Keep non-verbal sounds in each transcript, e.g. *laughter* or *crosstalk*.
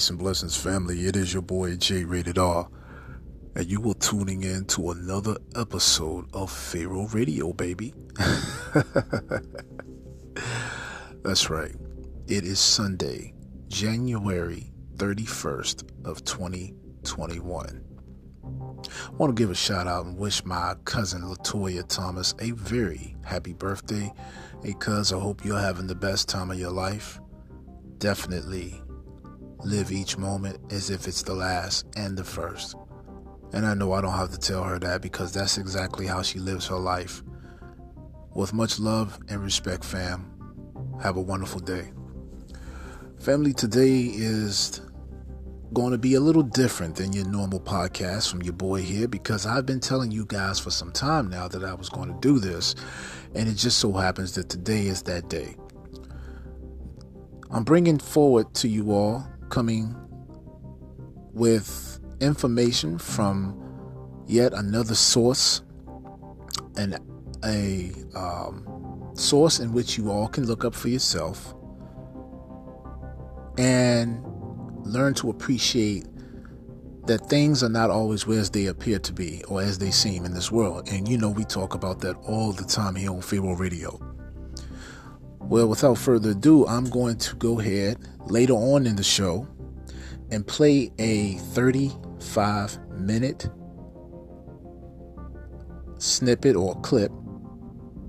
Peace and blessings, family. It is your boy J Rated R, and you are tuning in to another episode of Pharaoh Radio, baby. *laughs* That's right. It is Sunday, January 31st of 2021. I want to give a shout out and wish my cousin Latoya Thomas a very happy birthday. Cuz, I hope you're having the best time of your life. Definitely live each moment as if it's the last and the first. And I know I don't have to tell her that because that's exactly how she lives her life. With much love and respect, fam. Have a wonderful day. Family, today is going to be a little different than your normal podcast from your boy here because I've been telling you guys for some time now that I was going to do this, and it just so happens that today is that day. I'm bringing forward to you all coming with information from yet another source and a um, source in which you all can look up for yourself and learn to appreciate that things are not always where as they appear to be or as they seem in this world. And you know, we talk about that all the time here on Pharaoh Radio. Well, without further ado, I'm going to go ahead later on in the show and play a 35 minute snippet or clip,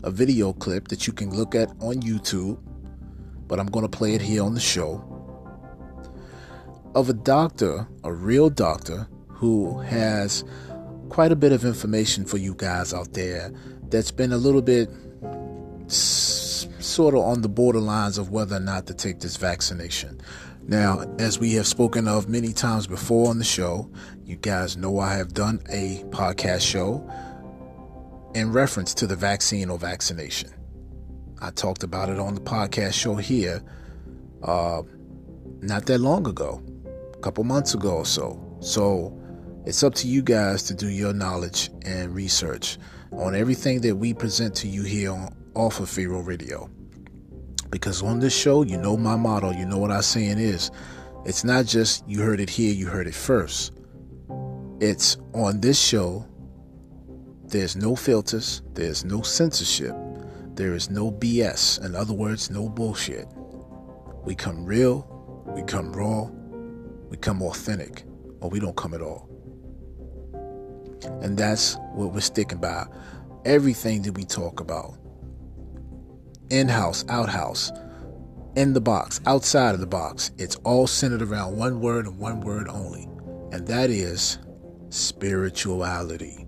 a video clip that you can look at on YouTube, but I'm going to play it here on the show of a doctor, a real doctor, who has quite a bit of information for you guys out there that's been a little bit sort of on the borderlines of whether or not to take this vaccination. Now, as we have spoken of many times before on the show, you guys know I have done a podcast show in reference to the vaccine or vaccination. I talked about it on the podcast show here uh, not that long ago, a couple months ago or so. So it's up to you guys to do your knowledge and research on everything that we present to you here on, off of Pharaoh Radio. Because on this show, you know my motto, you know what I'm saying is it's not just you heard it here, you heard it first. It's on this show, there's no filters, there's no censorship, there is no BS. In other words, no bullshit. We come real, we come raw, we come authentic, or we don't come at all. And that's what we're sticking by. Everything that we talk about in house, outhouse, in the box, outside of the box. It's all centered around one word and one word only, and that is spirituality.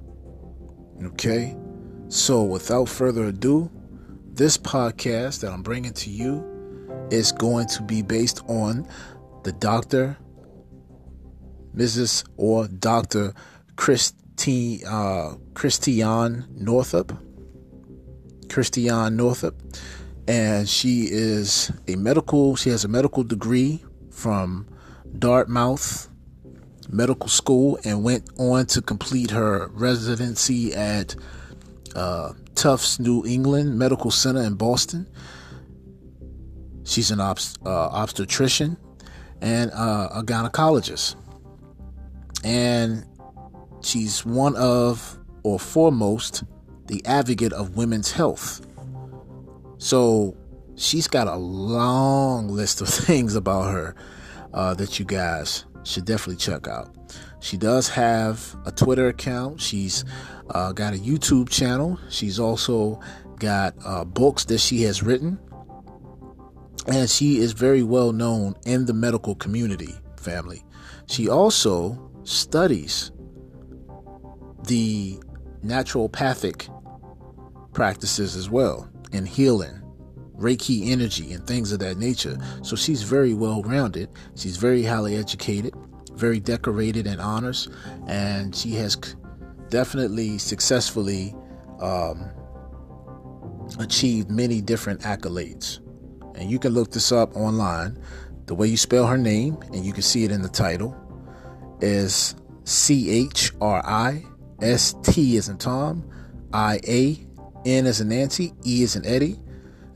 Okay? So, without further ado, this podcast that I'm bringing to you is going to be based on the Dr. Mrs. or Dr. Christi, uh, Christiane Northrup. Christiane Northrup, and she is a medical. She has a medical degree from Dartmouth Medical School and went on to complete her residency at uh, Tufts New England Medical Center in Boston. She's an obst- uh, obstetrician and uh, a gynecologist, and she's one of or foremost the advocate of women's health. So she's got a long list of *laughs* things about her uh, that you guys should definitely check out. She does have a Twitter account. She's uh, got a YouTube channel. She's also got uh, books that she has written. And she is very well known in the medical community, family. She also studies the naturopathic practices as well and healing, Reiki energy, and things of that nature. So she's very well rounded. She's very highly educated, very decorated in honors, and she has definitely successfully um, achieved many different accolades. And you can look this up online. The way you spell her name, and you can see it in the title, is C H R I S T as in Tom, I A N as in Nancy, E as in Eddie.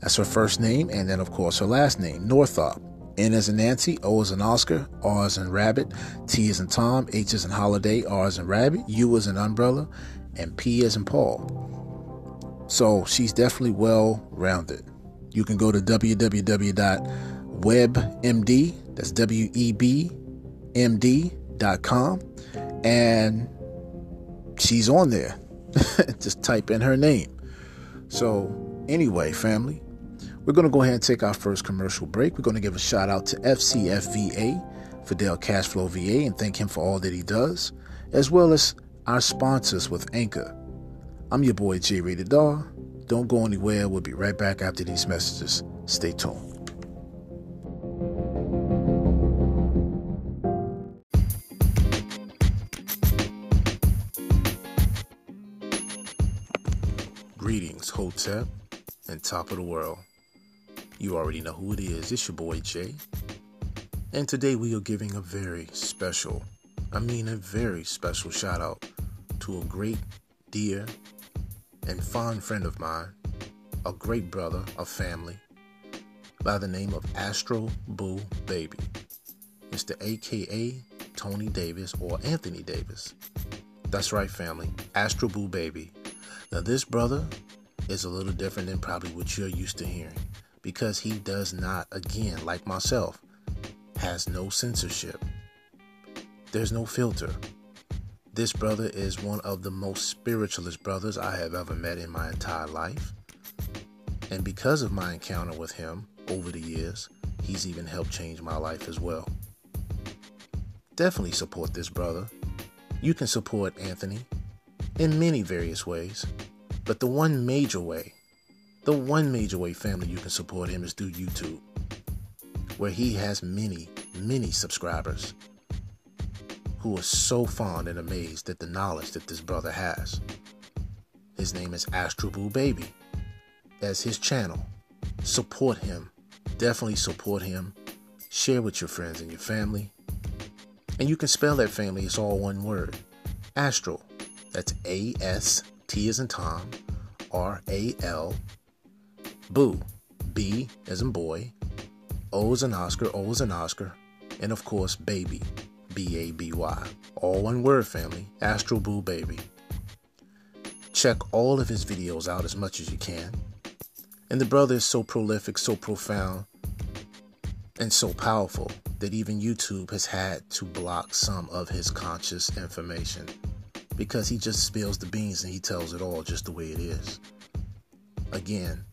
That's her first name, and then of course her last name, Northrup. N as in Nancy, O as in Oscar, R as in Rabbit, T as in Tom, H as in Holiday, R as in Rabbit, U as in Umbrella, and P as in Paul. So she's definitely well rounded. You can go to www.webmd, that's W E B M D.com, and she's on there. *laughs* Just type in her name. So, anyway, family, we're going to go ahead and take our first commercial break. We're going to give a shout out to FCFVA, Fidel Cashflow VA, and thank him for all that he does, as well as our sponsors with Anchor. I'm your boy J Rated R. Don't go anywhere. We'll be right back after these messages. Stay tuned. Hotep and top of the world. You already know who it is. It's your boy Jay. And today we are giving a very special, I mean a very special shout out to a great, dear, and fond friend of mine, a great brother of family, by the name of Astro Boo Baby, Mr. AKA Tony Davis or Anthony Davis. That's right, family. Astro Boo Baby. Now, this brother is a little different than probably what you're used to hearing because he does not, again, like myself, has no censorship. There's no filter. This brother is one of the most spiritualist brothers I have ever met in my entire life. And because of my encounter with him over the years, he's even helped change my life as well. Definitely support this brother. You can support Anthony in many various ways, but the one major way the one major way, family, you can support him is through YouTube, where he has many, many subscribers who are so fond and amazed at the knowledge that this brother has. His name is Astro Astroboo Baby. As his channel. Support him. Definitely support him. Share with your friends and your family. And you can spell that family, it's all one word. Astral. That's A S T is in Tom, R A L Boo, B as in boy, O is in Oscar, O is in Oscar, and of course, baby, B A B Y. All one word family, Astro Boo Baby. Check all of his videos out as much as you can. And the brother is so prolific, so profound, and so powerful that even YouTube has had to block some of his conscious information because he just spills the beans and he tells it all just the way it is. Again,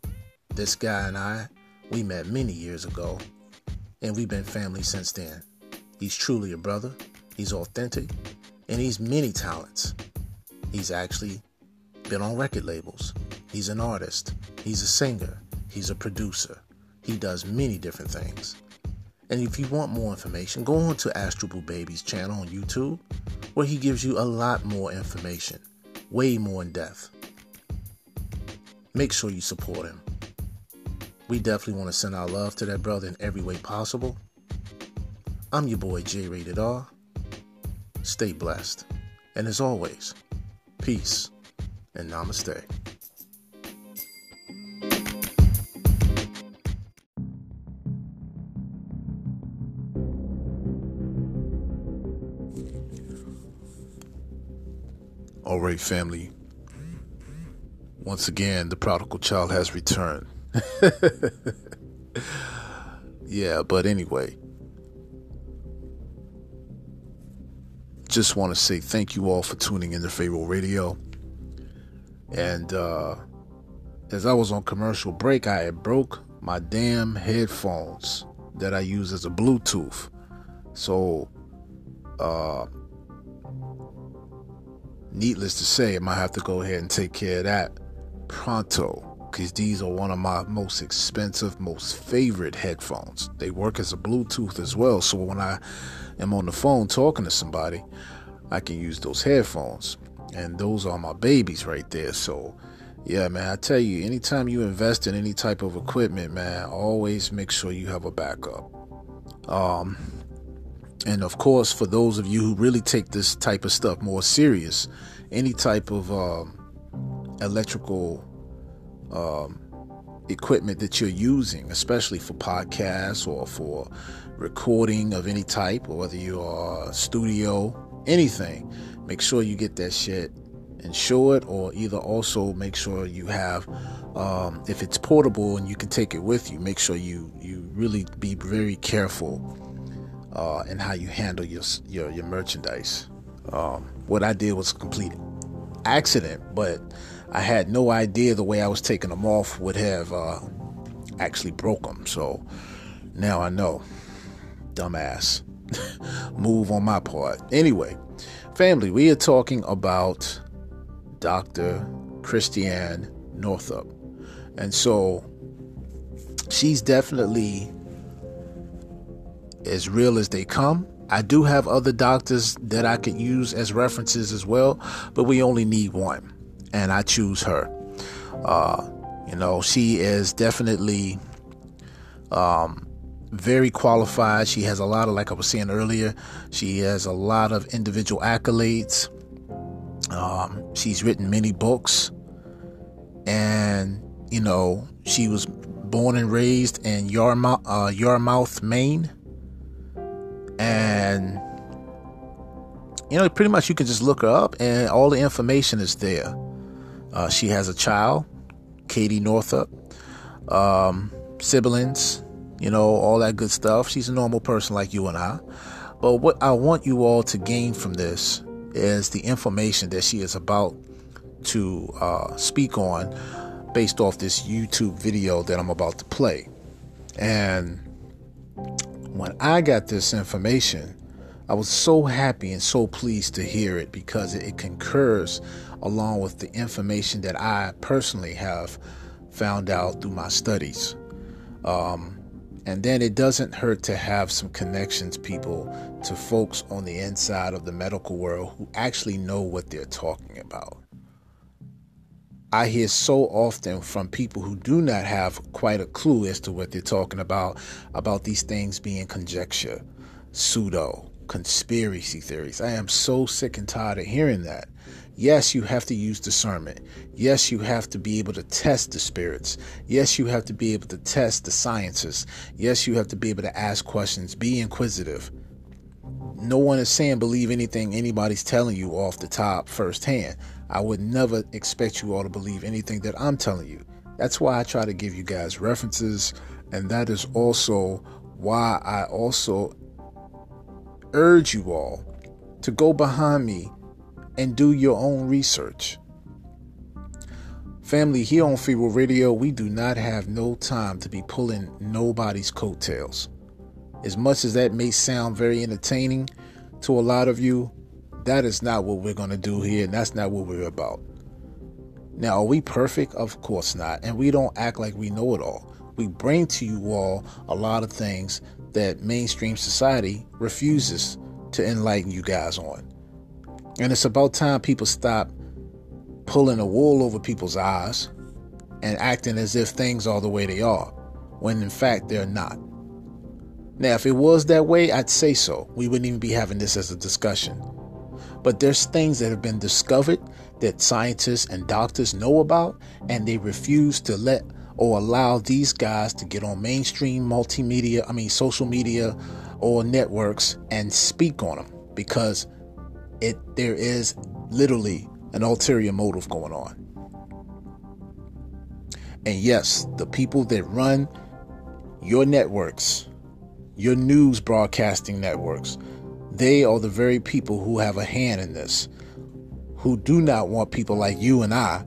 this guy and I, we met many years ago, and we've been family since then. He's truly a brother, he's authentic, and he's many talents. He's actually been on record labels. He's an artist, he's a singer, he's a producer. He does many different things. And if you want more information, go on to Astroboo Baby's channel on YouTube, where he gives you a lot more information, way more in depth. Make sure you support him. We definitely want to send our love to that brother in every way possible. I'm your boy J Rated R. Stay blessed. And as always, peace and namaste. All right, family. Once again, the prodigal child has returned. *laughs* yeah, but anyway. Just want to say thank you all for tuning in to Pharaoh Radio. And uh, as I was on commercial break, I had broke my damn headphones that I use as a Bluetooth. So, uh, needless to say, I might have to go ahead and take care of that pronto because these are one of my most expensive, most favorite headphones. They work as a Bluetooth as well. So when I am on the phone talking to somebody, I can use those headphones. And those are my babies right there. So, yeah, man, I tell you, anytime you invest in any type of equipment, man, always make sure you have a backup. Um, and of course, for those of you who really take this type of stuff more serious, any type of um, electrical um, equipment that you're using, especially for podcasts or for recording of any type, or whether you're a studio, anything, make sure you get that shit insure it or either also make sure you have um, if it's portable and you can take it with you make sure you you really be very careful uh, in how you handle your your, your merchandise um, what i did was a complete accident but i had no idea the way i was taking them off would have uh, actually broke them so now i know dumbass *laughs* move on my part anyway family we are talking about Dr. Christiane Northrup. And so she's definitely as real as they come. I do have other doctors that I could use as references as well, but we only need one, and I choose her. Uh, you know, she is definitely um, very qualified. She has a lot of, like I was saying earlier, she has a lot of individual accolades. Um, she's written many books, and you know she was born and raised in Yarmouth, uh, Yarmouth, Maine, and you know pretty much you can just look her up, and all the information is there. Uh, she has a child, Katie Northrup, um, siblings, you know all that good stuff. She's a normal person like you and I. But what I want you all to gain from this is the information that she is about to uh, speak on based off this YouTube video that I'm about to play. And when I got this information, I was so happy and so pleased to hear it because it concurs along with the information that I personally have found out through my studies. Um, and then it doesn't hurt to have some connections, people, to folks on the inside of the medical world who actually know what they're talking about. I hear so often from people who do not have quite a clue as to what they're talking about, about these things being conjecture, pseudo, conspiracy theories. I am so sick and tired of hearing that. Yes, you have to use discernment. Yes, you have to be able to test the spirits. Yes, you have to be able to test the sciences. Yes, you have to be able to ask questions, be inquisitive. No one is saying believe anything anybody's telling you off the top firsthand. I would never expect you all to believe anything that I'm telling you. That's why I try to give you guys references, and that is also why I also urge you all to go behind me and do your own research. Family, here on Pharaoh Radio, we do not have no time to be pulling nobody's coattails. As much as that may sound very entertaining to a lot of you, that is not what we're going to do here, and that's not what we're about. Now, are we perfect? Of course not. And we don't act like we know it all. We bring to you all a lot of things that mainstream society refuses to enlighten you guys on. And it's about time people stop pulling a wool over people's eyes and acting as if things are the way they are, when in fact they're not. Now, if it was that way, I'd say so. We wouldn't even be having this as a discussion. But there's things that have been discovered that scientists and doctors know about, and they refuse to let or allow these guys to get on mainstream multimedia, I mean, social media or networks and speak on them because it there is literally an ulterior motive going on. And yes, the people that run your networks, your news broadcasting networks, they are the very people who have a hand in this, who do not want people like you and I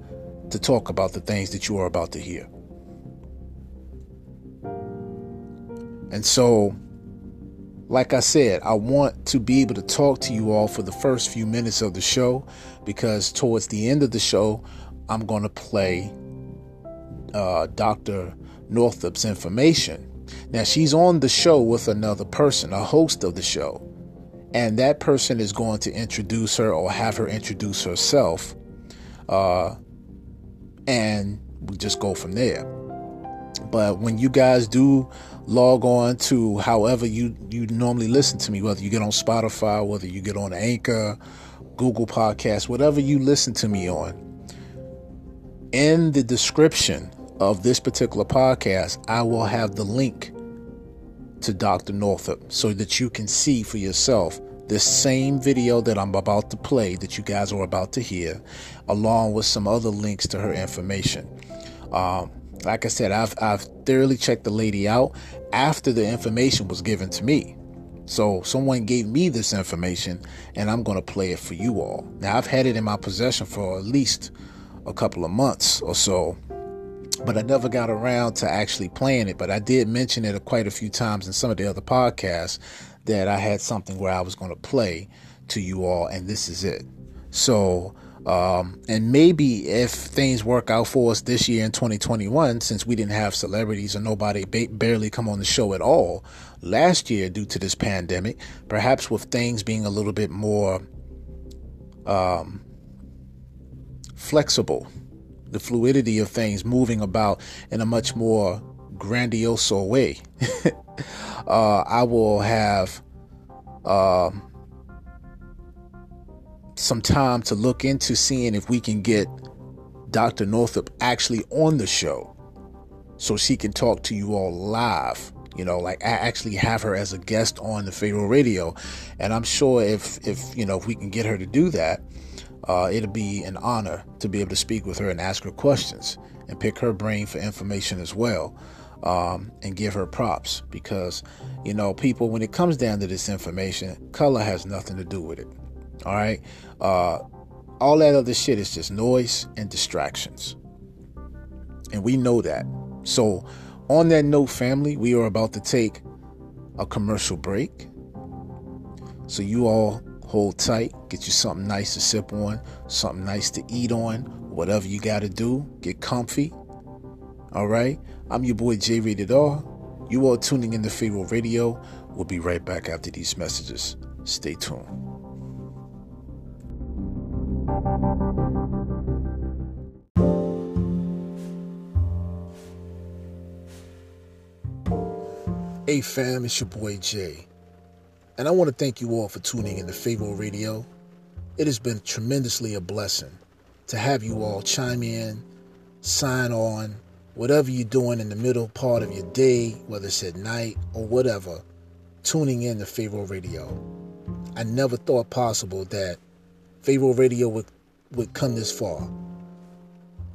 to talk about the things that you are about to hear. And so, like I said, I want to be able to talk to you all for the first few minutes of the show because towards the end of the show, I'm going to play uh, Dr. Northrup's information. Now, she's on the show with another person, a host of the show, and that person is going to introduce her or have her introduce herself, uh, and we just go from there. But when you guys do log on to however you, you normally listen to me, whether you get on Spotify, whether you get on Anchor, Google Podcasts, whatever you listen to me on, in the description of this particular podcast, I will have the link to Dr. Northrup so that you can see for yourself this same video that I'm about to play that you guys are about to hear, along with some other links to her information. Um, like I said, I've, I've thoroughly checked the lady out after the information was given to me. So someone gave me this information and I'm going to play it for you all. Now I've had it in my possession for at least a couple of months or so but I never got around to actually playing it. But I did mention it quite a few times in some of the other podcasts that I had something where I was going to play to you all, and this is it. So, um, and maybe if things work out for us this year in 2021, since we didn't have celebrities or nobody ba- barely come on the show at all last year due to this pandemic, perhaps with things being a little bit more um, flexible the fluidity of things moving about in a much more grandiose way. *laughs* uh, I will have uh, some time to look into seeing if we can get Dr. Northrup actually on the show so she can talk to you all live. You know, like I actually have her as a guest on the Pharaoh Radio, and I'm sure if if you know if we can get her to do that, uh, it'll be an honor to be able to speak with her and ask her questions and pick her brain for information as well um, and give her props because, you know, people, when it comes down to this information, color has nothing to do with it. All right. Uh, all that other shit is just noise and distractions. And we know that. So, on that note, family, we are about to take a commercial break. So, you all Hold tight, get you something nice to sip on, something nice to eat on, whatever you got to do, get comfy. All right, I'm your boy J Rated R. You are tuning in to Pharaoh Radio. We'll be right back after these messages. Stay tuned. Hey fam, it's your boy Jay. And I want to thank you all for tuning in to Pharaoh Radio. It has been tremendously a blessing to have you all chime in, sign on, whatever you're doing in the middle part of your day, whether it's at night or whatever, tuning in to Pharaoh Radio. I never thought possible that Pharaoh Radio would, would come this far.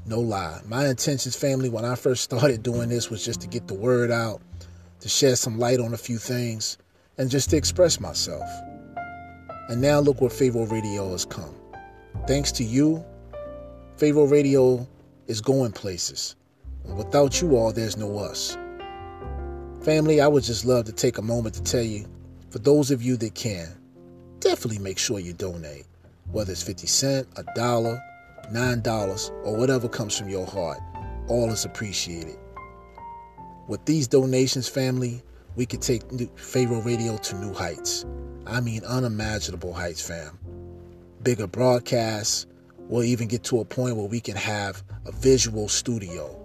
No lie. My intentions, family, when I first started doing this was just to get the word out, to shed some light on a few things and just to express myself. And now look where Pharaoh Radio has come. Thanks to you, Pharaoh Radio is going places. Without you all, there's no us. Family, I would just love to take a moment to tell you, for those of you that can, definitely make sure you donate. Whether it's 50 cents, a dollar, nine dollars, or whatever comes from your heart, all is appreciated. With these donations, family, we could take Pharaoh Radio to new heights. I mean, unimaginable heights, fam. Bigger broadcasts. We'll even get to a point where we can have a visual studio.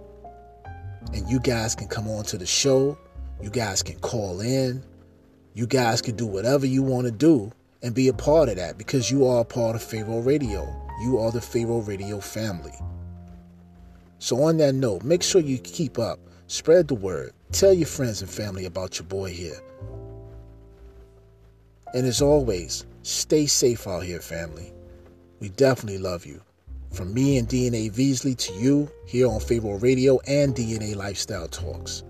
And you guys can come on to the show. You guys can call in. You guys can do whatever you want to do and be a part of that because you are a part of Pharaoh Radio. You are the Pharaoh Radio family. So, on that note, make sure you keep up, spread the word, Tell your friends and family about your boy here. And as always, stay safe out here, family. We definitely love you. From me and DNA Veasley to you here on Pharaoh Radio and DNA Lifestyle Talks.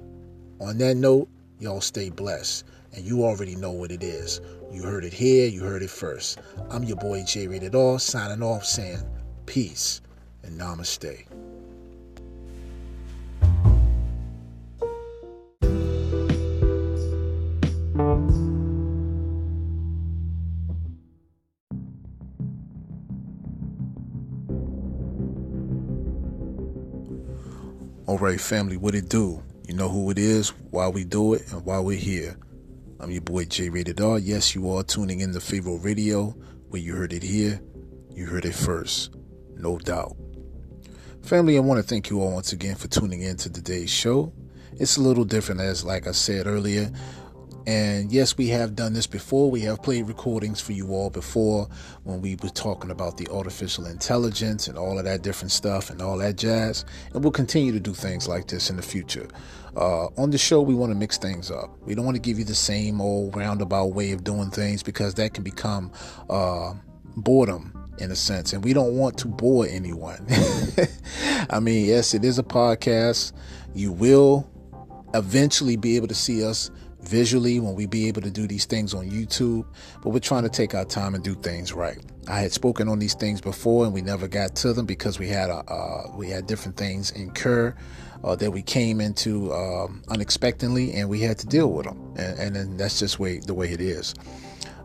On that note, y'all stay blessed. And you already know what it is. You heard it here, you heard it first. I'm your boy J Rated R, signing off saying peace and namaste. All right, family, what it do? You know who it is, why we do it, and why we're here. I'm your boy J Rated R. Yes, you are tuning in to Pharaoh Radio, where you heard it here, you heard it first, no doubt. Family, I want to thank you all once again for tuning in to today's show. It's a little different, as like I said earlier. And yes, we have done this before. We have played recordings for you all before when we were talking about the artificial intelligence and all of that different stuff and all that jazz. And we'll continue to do things like this in the future. Uh, on the show, we want to mix things up. We don't want to give you the same old roundabout way of doing things because that can become uh, boredom in a sense, and we don't want to bore anyone. *laughs* I mean, yes, it is a podcast. You will eventually be able to see us visually when we be able to do these things on YouTube, but we're trying to take our time and do things right. I had spoken on these things before, and we never got to them because we had a, uh, we had different things incur uh, that we came into um, unexpectedly, and we had to deal with them, and, and then that's just way the way it is.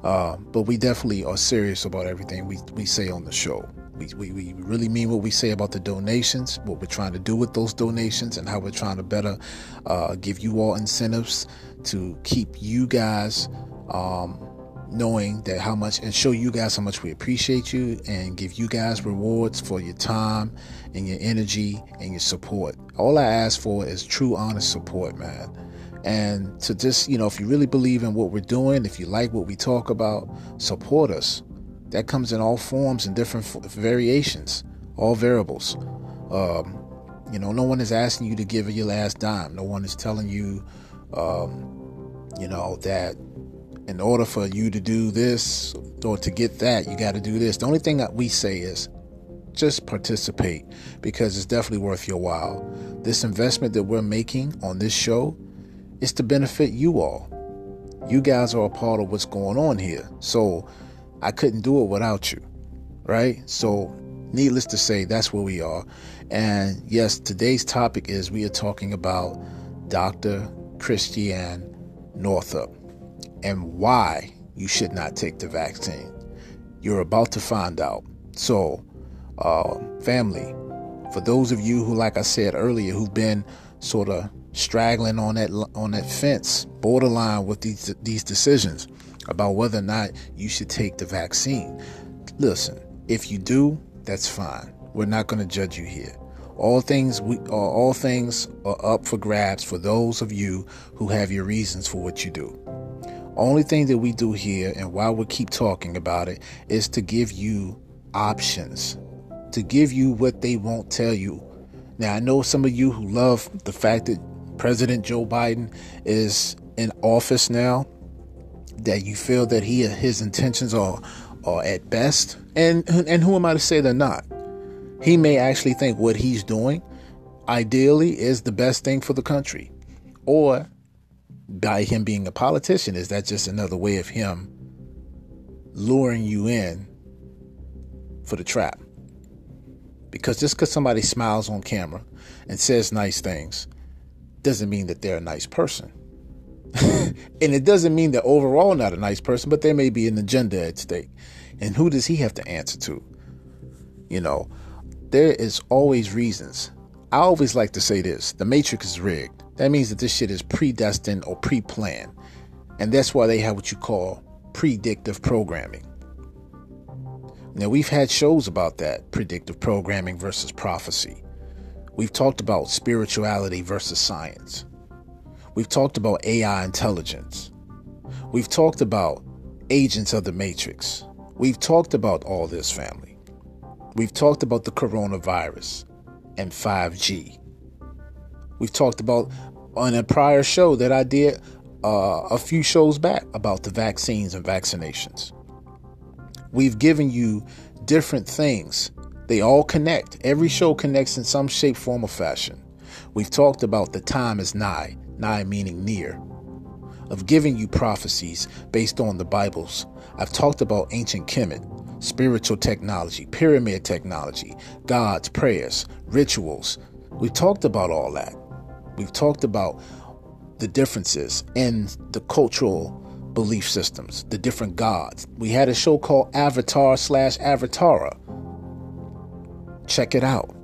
Uh, but we definitely are serious about everything we, we say on the show. We, we, we really mean what we say about the donations, what we're trying to do with those donations, and how we're trying to better uh, give you all incentives to keep you guys um, knowing that how much and show you guys how much we appreciate you and give you guys rewards for your time and your energy and your support. All I ask for is true, honest support, man. And to just, you know, if you really believe in what we're doing, if you like what we talk about, support us. That comes in all forms and different variations, all variables. Um, you know, no one is asking you to give your last dime. No one is telling you, um, you know, that in order for you to do this or to get that, you got to do this. The only thing that we say is just participate because it's definitely worth your while. This investment that we're making on this show is to benefit you all. You guys are a part of what's going on here. So I couldn't do it without you, right? So, needless to say, that's where we are. And yes, today's topic is we are talking about Dr. Christiane Northrup and why you should not take the vaccine. You're about to find out. So, uh, family, for those of you who, like I said earlier, who've been sort of straggling on that on that fence, borderline with these these decisions about whether or not you should take the vaccine. Listen, if you do, that's fine. We're not going to judge you here. All things we uh, all things are up for grabs for those of you who have your reasons for what you do. Only thing that we do here, and why we keep talking about it, is to give you options, to give you what they won't tell you. Now, I know some of you who love the fact that President Joe Biden is in office now, that you feel that he his intentions are are at best, and and who am I to say they're not? He may actually think what he's doing, ideally, is the best thing for the country, or by him being a politician, is that just another way of him luring you in for the trap? Because just because somebody smiles on camera and says nice things doesn't mean that they're a nice person. *laughs* and it doesn't mean they're overall not a nice person, but there may be an agenda at stake. And who does he have to answer to? You know, there is always reasons. I always like to say this the matrix is rigged. That means that this shit is predestined or pre planned. And that's why they have what you call predictive programming. Now, we've had shows about that predictive programming versus prophecy. We've talked about spirituality versus science. We've talked about AI intelligence. We've talked about agents of the matrix. We've talked about all this, family. We've talked about the coronavirus and 5G. We've talked about on a prior show that I did uh, a few shows back about the vaccines and vaccinations. We've given you different things. They all connect. Every show connects in some shape, form, or fashion. We've talked about the time is nigh. nigh meaning near, of giving you prophecies based on the Bibles. I've talked about ancient Kemet, spiritual technology, pyramid technology, God's prayers, rituals. We've talked about all that. We've talked about the differences in the cultural belief systems, the different gods. We had a show called Avatar slash Avatara. Check it out.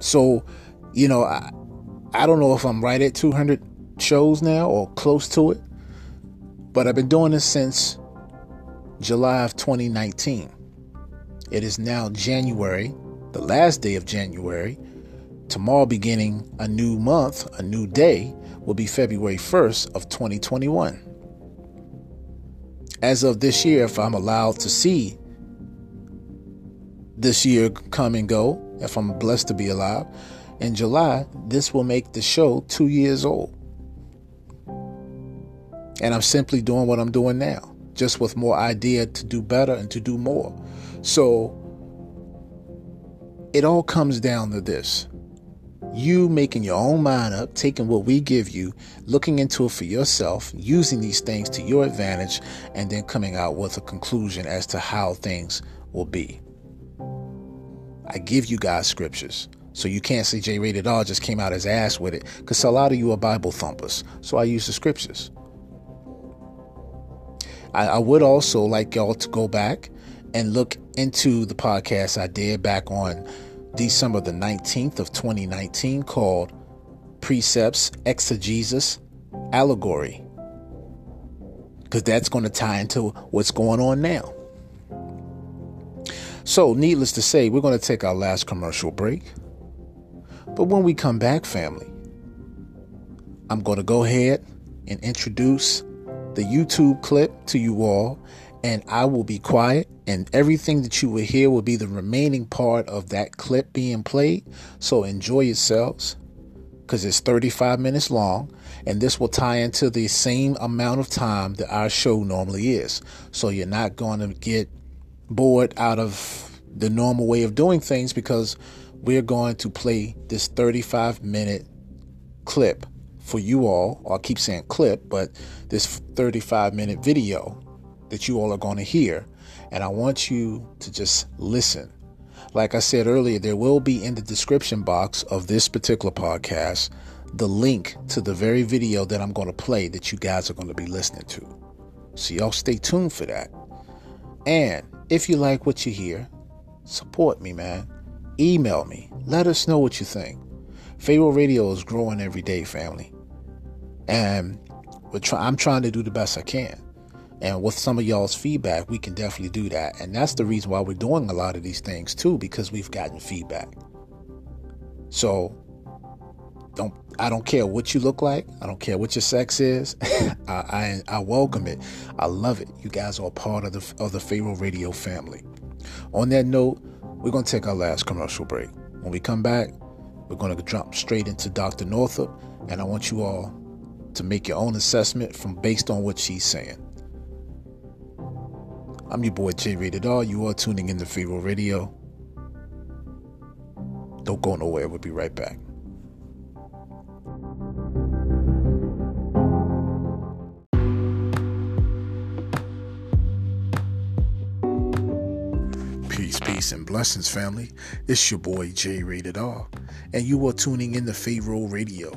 So, you know, I, I don't know if I'm right at 200 shows now or close to it, but I've been doing this since July of 2019. It is now January, the last day of January. Tomorrow, beginning a new month, a new day, will be February 1st of 2021. As of this year, if I'm allowed to see this year come and go, if I'm blessed to be alive, in July, this will make the show two years old. And I'm simply doing what I'm doing now, just with more idea to do better and to do more. So it all comes down to this you making your own mind up, taking what we give you, looking into it for yourself, using these things to your advantage, and then coming out with a conclusion as to how things will be. I give you guys scriptures. So you can't say J rated R just came out his ass with it. Because a lot of you are Bible thumpers. So I use the scriptures. I, I would also like y'all to go back and look into the podcast I did back on December the 19th of 2019 called Precepts, Exegesis, Allegory. Because that's going to tie into what's going on now. So, needless to say, we're going to take our last commercial break. But when we come back, family, I'm going to go ahead and introduce the YouTube clip to you all, and I will be quiet, and everything that you will hear will be the remaining part of that clip being played. So enjoy yourselves because it's 35 minutes long, and this will tie into the same amount of time that our show normally is. So you're not going to get bored out of the normal way of doing things because we're going to play this 35 minute clip for you all. I keep saying clip, but this 35 minute video that you all are going to hear. And I want you to just listen. Like I said earlier, there will be in the description box of this particular podcast the link to the very video that I'm going to play that you guys are going to be listening to. So y'all stay tuned for that. And if you like what you hear, support me, man. Email me. Let us know what you think. Pharaoh Radio is growing every day, family. And we're try- I'm trying to do the best I can. And with some of y'all's feedback, we can definitely do that. And that's the reason why we're doing a lot of these things too, because we've gotten feedback. So don't I don't care what you look like. I don't care what your sex is. *laughs* I, I, I welcome it. I love it. You guys are part of the of the Pharaoh Radio family. On that note, we're gonna take our last commercial break. When we come back, we're gonna jump straight into Dr. Northrup, and I want you all to make your own assessment from based on what she's saying. I'm your boy J Rated R. You are tuning in to Pharaoh Radio. Don't go nowhere. We'll be right back. Peace, peace, and blessings, family. It's your boy J Rated R, and you are tuning in to Pharaoh Radio.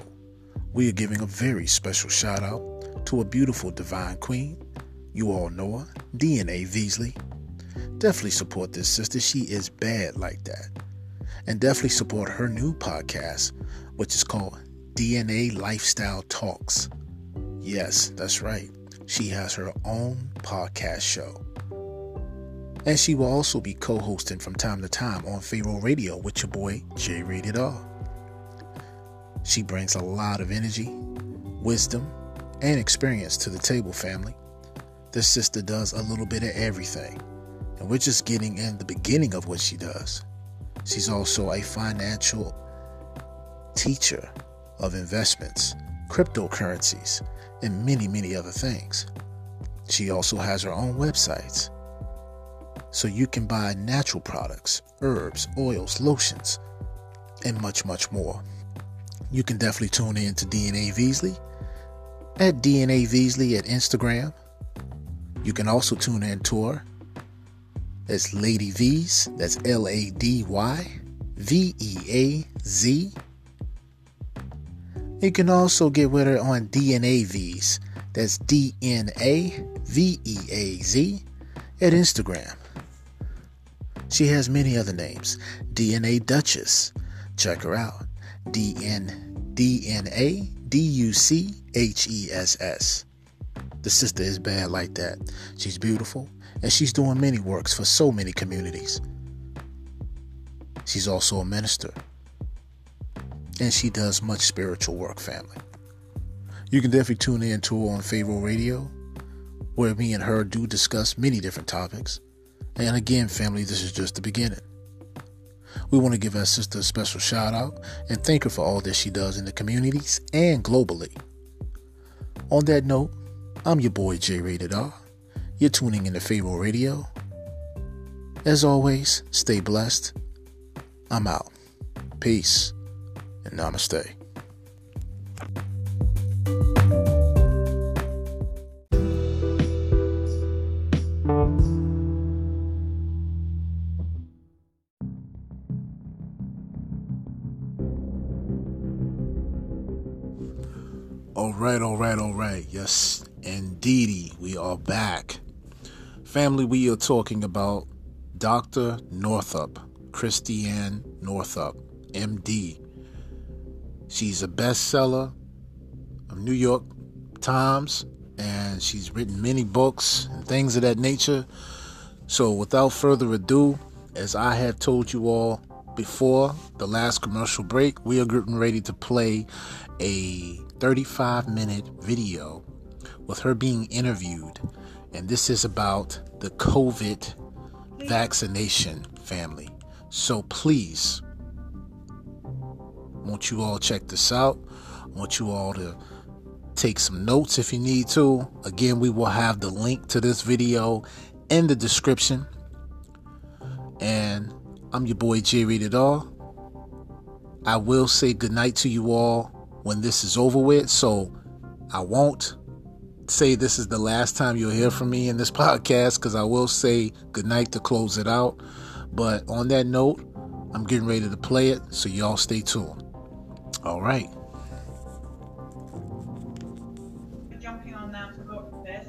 We are giving a very special shout out to a beautiful divine queen you all know her, DNA Veasley. Definitely support this sister. She is bad like that. And definitely support her new podcast, which is called DNA Lifestyle Talks. Yes, that's right. She has her own podcast show. And she will also be co hosting from time to time on Pharaoh Radio with your boy J Rated R. She brings a lot of energy, wisdom, and experience to the table, family. This sister does a little bit of everything, and we're just getting in the beginning of what she does. She's also a financial teacher of investments, cryptocurrencies, and many, many other things. She also has her own websites. So you can buy natural products, herbs, oils, lotions, and much, much more. You can definitely tune in to DNA Veasley at DNA Veasley at Instagram. You can also tune in to her as Lady V's. That's L A D Y V E A Z. You can also get with her on DNA V's. That's D N A V E A Z at Instagram. She has many other names. DNA Duchess. Check her out. D N D N A D U C H E S S. The sister is bad like that. She's beautiful and she's doing many works for so many communities. She's also a minister and she does much spiritual work, family. You can definitely tune in to her on Pharaoh Radio, where me and her do discuss many different topics. And again, family, this is just the beginning. We want to give our sister a special shout out and thank her for all that she does in the communities and globally. On that note, I'm your boy J Rated R. You're tuning in to Pharaoh Radio. As always, stay blessed. I'm out. Peace and namaste. Right, all right, all right. Yes, indeedy, we are back. Family, we are talking about Dr. Northrup, Christiane Northrup, MD. She's a bestseller of New York Times, and she's written many books and things of that nature. So, without further ado, as I have told you all before the last commercial break, we are getting ready to play a 35 minute video with her being interviewed. And this is about the COVID vaccination family. So please want you all check this out. I want you all to take some notes if you need to. Again, we will have the link to this video in the description. And I'm your boy J R. I will say goodnight to you all when this is over with, so I won't say this is the last time you'll hear from me in this *laughs* podcast because I will say goodnight to close it out. But on that note, I'm getting ready to play it, so y'all stay tuned. All right. Jumping on now to watch this.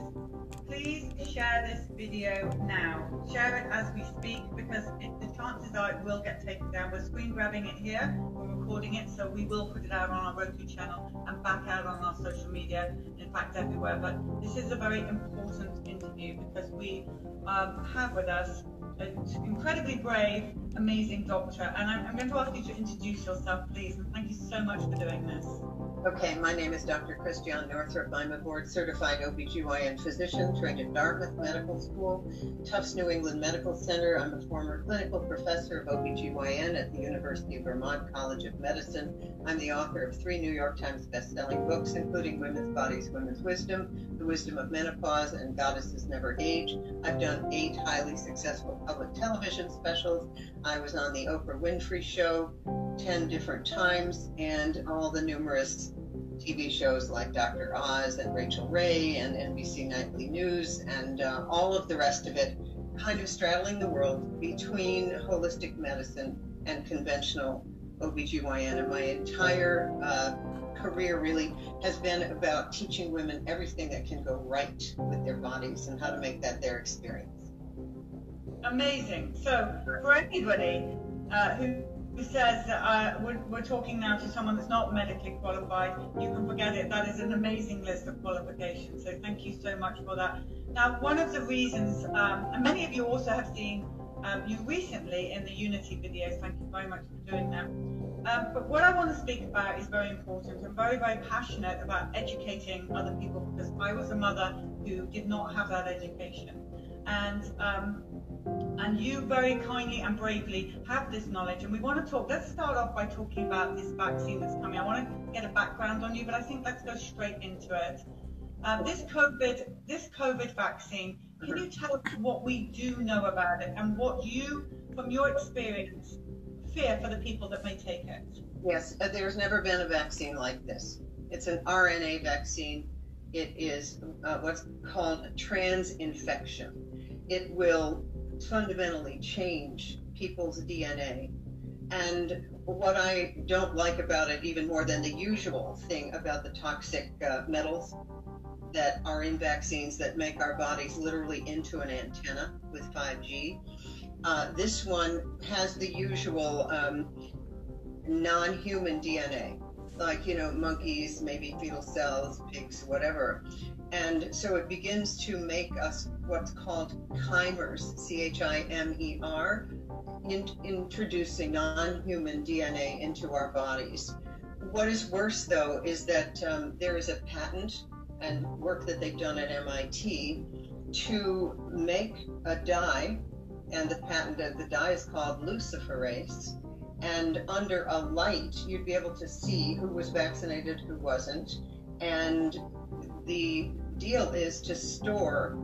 Please share this video now. Share it as we speak because it, the chances are it will get taken down. We're screen grabbing it here, we're recording it, so we will put it out on our Roku channel and back out on our social media, in fact, everywhere. But this is a very important interview because we um, have with us an incredibly brave, amazing doctor. And I'm, I'm, going to ask you to introduce yourself, please. And thank you so much for doing this. Okay, my name is Dr. Christiane Northrup. I'm a board certified OBGYN physician trained at Dartmouth Medical School, Tufts New England Medical Center. I'm a former clinical professor of OBGYN at the University of Vermont College of Medicine. I'm the author of three New York Times bestselling books, including Women's Bodies, Women's Wisdom, The Wisdom of Menopause, and Goddesses Never Age. I've done eight highly successful public television specials. I was on the Oprah Winfrey Show 10 different times, and all the numerous TV shows like Dr. Oz and Rachael Ray and NBC Nightly News and uh, all of the rest of it, kind of straddling the world between holistic medicine and conventional OBGYN. And my entire uh, career really has been about teaching women everything that can go right with their bodies and how to make that their experience. Amazing. So, for anybody uh, who who says that uh, we're, we're, talking now to someone that's not medically qualified, you can forget it. That is an amazing list of qualifications. So thank you so much for that. Now, one of the reasons, um, and many of you also have seen um, you recently in the Unity videos. Thank you very much for doing that. Um, but what I want to speak about is very important. I'm very, very passionate about educating other people because I was a mother who did not have that education. And um, and you very kindly and bravely have this knowledge. And we want to talk. Let's start off by talking about this vaccine that's coming. I want to get a background on you, but I think let's go straight into it. Um, this COVID, this COVID vaccine. Can you tell us what we do know about it and what you, from your experience, fear for the people that may take it. Yes, uh, there's never been a vaccine like this. It's an RNA vaccine. It is uh, what's called a transfection. It will fundamentally change people's DNA. And what I don't like about it, even more than the usual thing about the toxic uh, metals that are in vaccines that make our bodies literally into an antenna with 5G, uh, this one has the usual um, non human DNA, like, you know, monkeys, maybe fetal cells, pigs, whatever. And so it begins to make us what's called chimers, C H I M E R, in, introducing non human DNA into our bodies. What is worse, though, is that um, there is a patent and work that they've done at MIT to make a dye, and the patent of the dye is called luciferase. And under a light, you'd be able to see who was vaccinated, who wasn't. And the deal is to store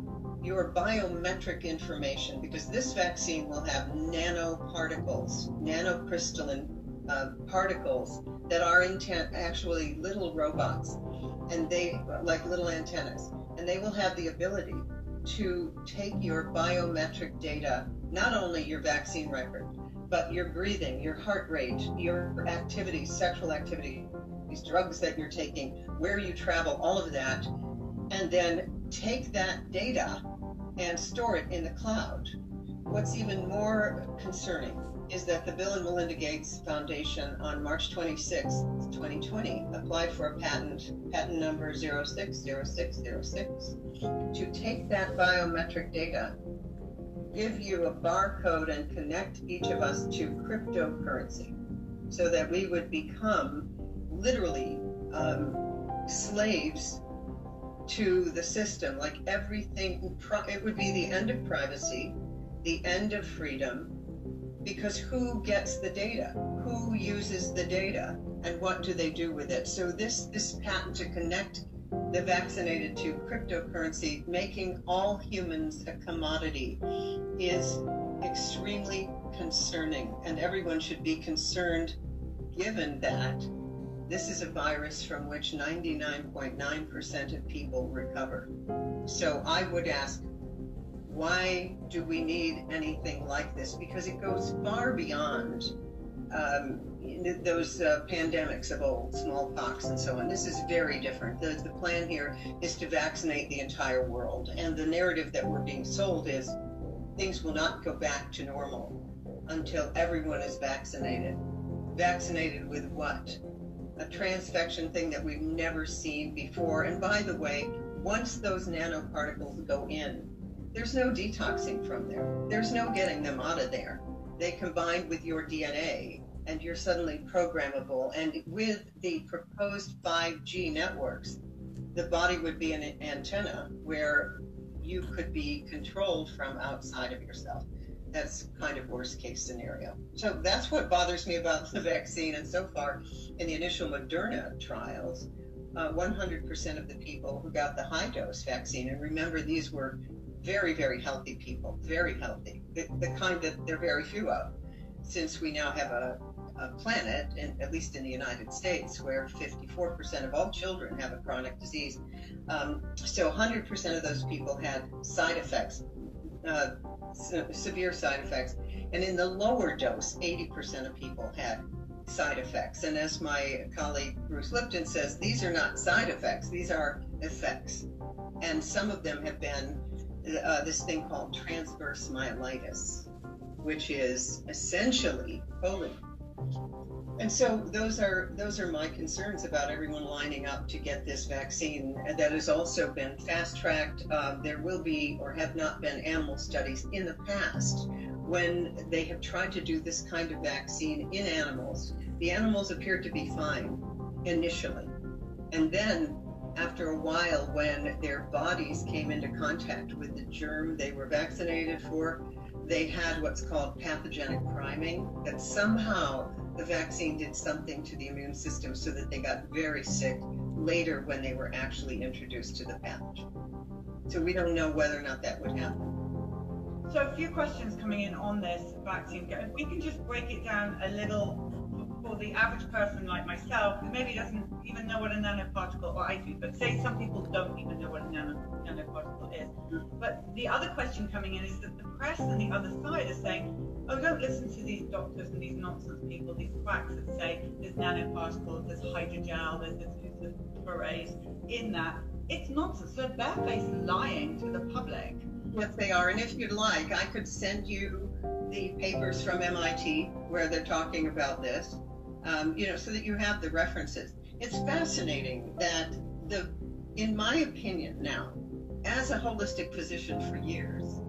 your biometric information because this vaccine will have nanoparticles, nanocrystalline uh, particles that are intent actually little robots and they like little antennas and they will have the ability to take your biometric data not only your vaccine record but your breathing your heart rate your activity sexual activity these drugs that you're taking where you travel all of that and then take that data and store it in the cloud. What's even more concerning is that the Bill and Melinda Gates Foundation on March 26, 2020, applied for a patent, patent number 060606, to take that biometric data, give you a barcode, and connect each of us to cryptocurrency so that we would become literally um, slaves to the system, like everything, it would be the end of privacy, the end of freedom, because who gets the data? Who uses the data? And what do they do with it? So this, this patent to connect the vaccinated to cryptocurrency, making all humans a commodity, is extremely concerning. And everyone should be concerned given that this is a virus from which 99.9% of people recover. So I would ask, why do we need anything like this? Because it goes far beyond um, those uh, pandemics of old, smallpox and so on. This is very different. The, the plan here is to vaccinate the entire world. And the narrative that we're being sold is things will not go back to normal until everyone is vaccinated. Vaccinated with what? A transfection thing that we've never seen before. And by the way, once those nanoparticles go in, there's no detoxing from there. There's no getting them out of there. They combine with your DNA and you're suddenly programmable. And with the proposed 5G networks, the body would be an antenna where you could be controlled from outside of yourself that's kind of worst case scenario. So that's what bothers me about the vaccine. And so far, in the initial Moderna trials, uh, 100% of the people who got the high dose vaccine, and remember, these were very, very healthy people, very healthy, the, the kind that there are very few of, since we now have a, a planet, in, at least in the United States, where 54% of all children have a chronic disease. Um, so 100% of those people had side effects. Uh, se- severe side effects. And in the lower dose, 80% of people had side effects. And as my colleague Bruce Lipton says, these are not side effects, these are effects. And some of them have been uh, this thing called transverse myelitis, which is essentially COVID. And so those are those are my concerns about everyone lining up to get this vaccine that has also been fast tracked. Uh, there will be or have not been animal studies in the past when they have tried to do this kind of vaccine in animals. The animals appeared to be fine initially, and then after a while, when their bodies came into contact with the germ they were vaccinated for, they had what's called pathogenic priming that somehow the vaccine did something to the immune system so that they got very sick later when they were actually introduced to the pathogen. So we don't know whether or not that would happen. So a few questions coming in on this vaccine. If we can just break it down a little for the average person like myself, who maybe doesn't even know what a nanoparticle, or I do, but say some people don't even know what a nano, nanoparticle is. But the other question coming in is that the press and the other side are saying, oh, don't listen to these doctors and these nonsense people, these quacks that say there's nanoparticles, there's hydrogel, there's this luciferase in that. It's nonsense. They're barefaced lying to the public. Yes, they are. And if you'd like, I could send you the papers from MIT where they're talking about this, um, you know, so that you have the references. It's fascinating that the, in my opinion now, as a holistic physician for years,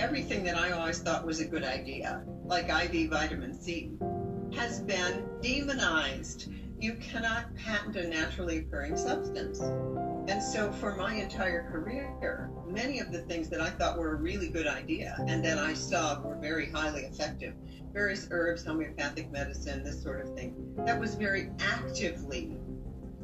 everything that I always thought was a good idea, like IV vitamin C, has been demonized. You cannot patent a naturally occurring substance. And so, for my entire career, many of the things that I thought were a really good idea and that I saw were very highly effective, various herbs, homeopathic medicine, this sort of thing, that was very actively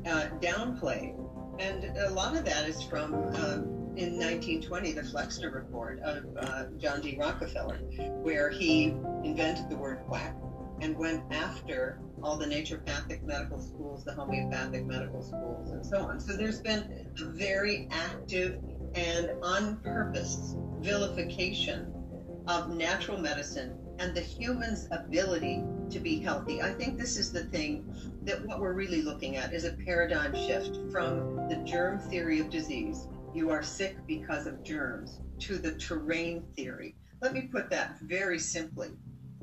uh, downplayed. And a lot of that is from um, in 1920, the Flexner Report of uh, John D. Rockefeller, where he invented the word quack and went after all the naturopathic medical schools, the homeopathic medical schools, and so on. So there's been a very active and on purpose vilification of natural medicine and the human's ability to be healthy. I think this is the thing that what we're really looking at is a paradigm shift from the germ theory of disease, you are sick because of germs, to the terrain theory. Let me put that very simply.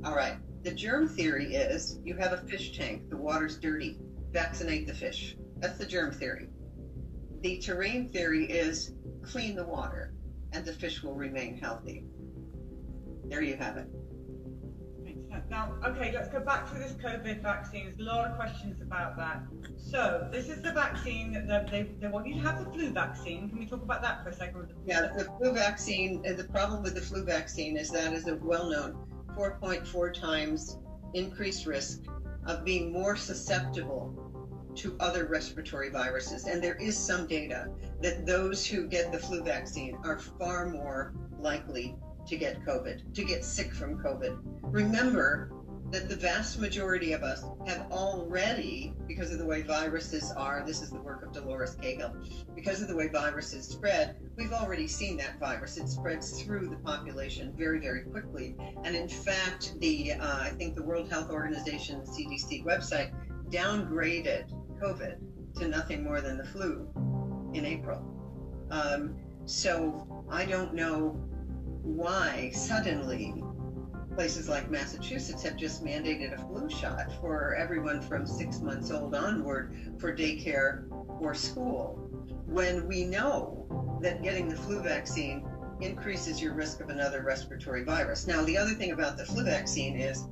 All right, the germ theory is you have a fish tank, the water's dirty, vaccinate the fish. That's the germ theory. The terrain theory is clean the water and the fish will remain healthy. There you have it. Now, okay, let's go back to this COVID vaccine. There's a lot of questions about that. So, this is the vaccine that they, they want you to have the flu vaccine. Can we talk about that for a second? Yeah, the flu vaccine, uh, the problem with the flu vaccine is that is a well known 4.4 times increased risk of being more susceptible to other respiratory viruses. And there is some data that those who get the flu vaccine are far more likely to get COVID, to get sick from COVID. Remember that the vast majority of us have already, because of the way viruses are, this is the work of Dolores Cahill, because of the way viruses spread, we've already seen that virus. It spreads through the population very, very quickly. And in fact, the uh, I think the World Health Organization CDC website downgraded COVID to nothing more than the flu in April. Um, so I don't know why suddenly places like Massachusetts have just mandated a flu shot for everyone from six months old onward for daycare or school when we know that getting the flu vaccine increases your risk of another respiratory virus. Now, the other thing about the flu vaccine is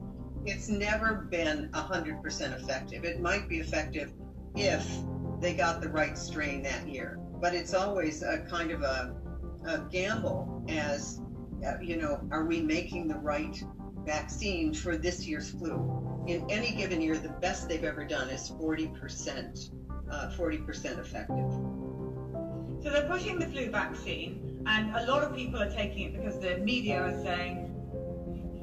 it's never been 100% effective. It might be effective if they got the right strain that year, but it's always a kind of a, a gamble as you know, are we making the right vaccine for this year's flu? In any given year, the best they've ever done is 40%, uh, 40% effective. So they're pushing the flu vaccine, and a lot of people are taking it because the media are saying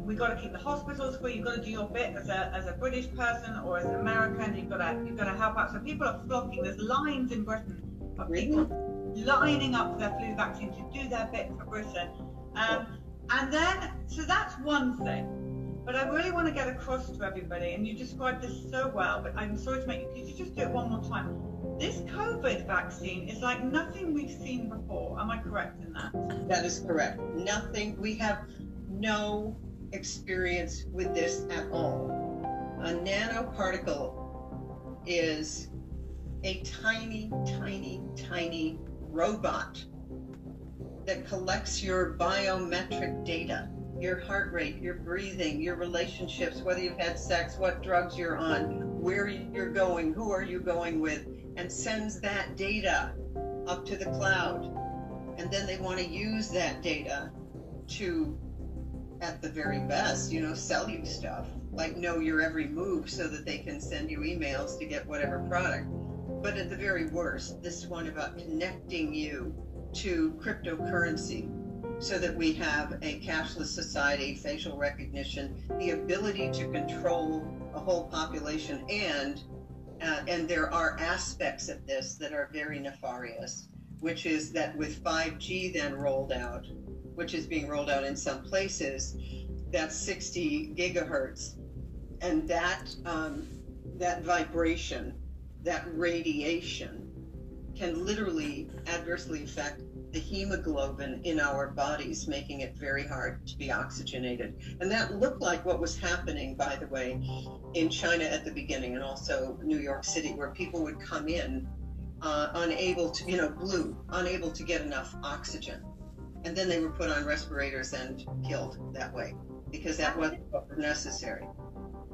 we've got to keep the hospitals free. You've got to do your bit as a, as a British person or as an American. You've got to you've got to help out. So people are flocking. There's lines in Britain of people lining up for their flu vaccine to do their bit for Britain. Um, and then, so that's one thing. But I really want to get across to everybody, and you described this so well, but I'm sorry to make you, could you just do it one more time? This COVID vaccine is like nothing we've seen before. Am I correct in that? That is correct. Nothing, we have no experience with this at all. A nanoparticle is a tiny, tiny, tiny robot that collects your biometric data your heart rate, your breathing, your relationships, whether you've had sex, what drugs you're on, where you're going, who are you going with, and sends that data up to the cloud. And then they want to use that data to, at the very best, you know, sell you stuff, like know your every move so that they can send you emails to get whatever product. But at the very worst, this one about connecting you to cryptocurrency so that we have a cashless society, facial recognition, the ability to control a whole population, and uh, and there are aspects of this that are very nefarious, which is that with 5G then rolled out, which is being rolled out in some places, that's 60 gigahertz, and that um, that vibration, that radiation, can literally adversely affect the hemoglobin in our bodies, making it very hard to be oxygenated. And that looked like what was happening, by the way, in China at the beginning and also New York City, where people would come in uh, unable to, you know, blue, unable to get enough oxygen. And then they were put on respirators and killed that way because that wasn't what was necessary.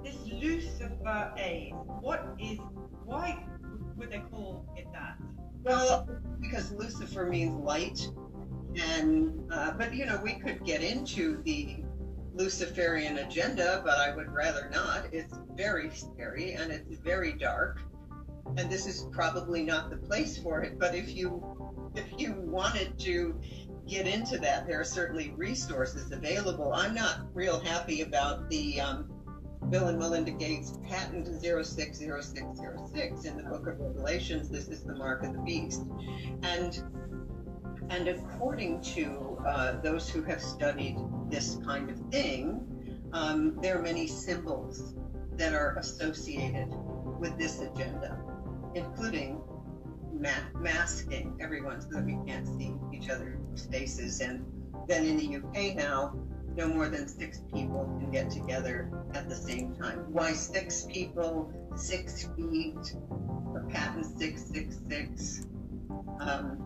This luciferase, what is, why would they call it that? Well, because Lucifer means light, and uh, but you know we could get into the Luciferian agenda, but I would rather not. It's very scary and it's very dark, and this is probably not the place for it. But if you if you wanted to get into that, there are certainly resources available. I'm not real happy about the um, Bill and Melinda Gates patent 060606 in the book of Revelations. This is the mark of the beast. And and according to uh, those who have studied this kind of thing, um, there are many symbols that are associated with this agenda, including ma- masking everyone so that we can't see each other's faces. And then in the UK now, no more than six people can get together at the same time. Why six people, six feet, a patent 666? Um,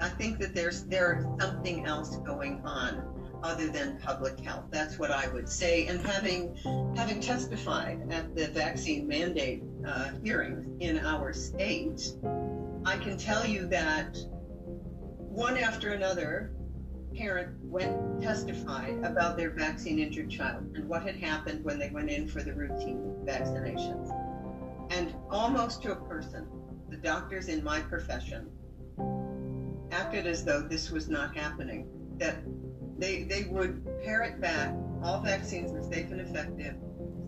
I think that there's there's something else going on other than public health. That's what I would say. And having having testified at the vaccine mandate uh, hearings in our state, I can tell you that one after another, parent went testified about their vaccine injured child and what had happened when they went in for the routine vaccinations. And almost to a person, the doctors in my profession acted as though this was not happening, that they, they would parrot back all vaccines are safe and effective.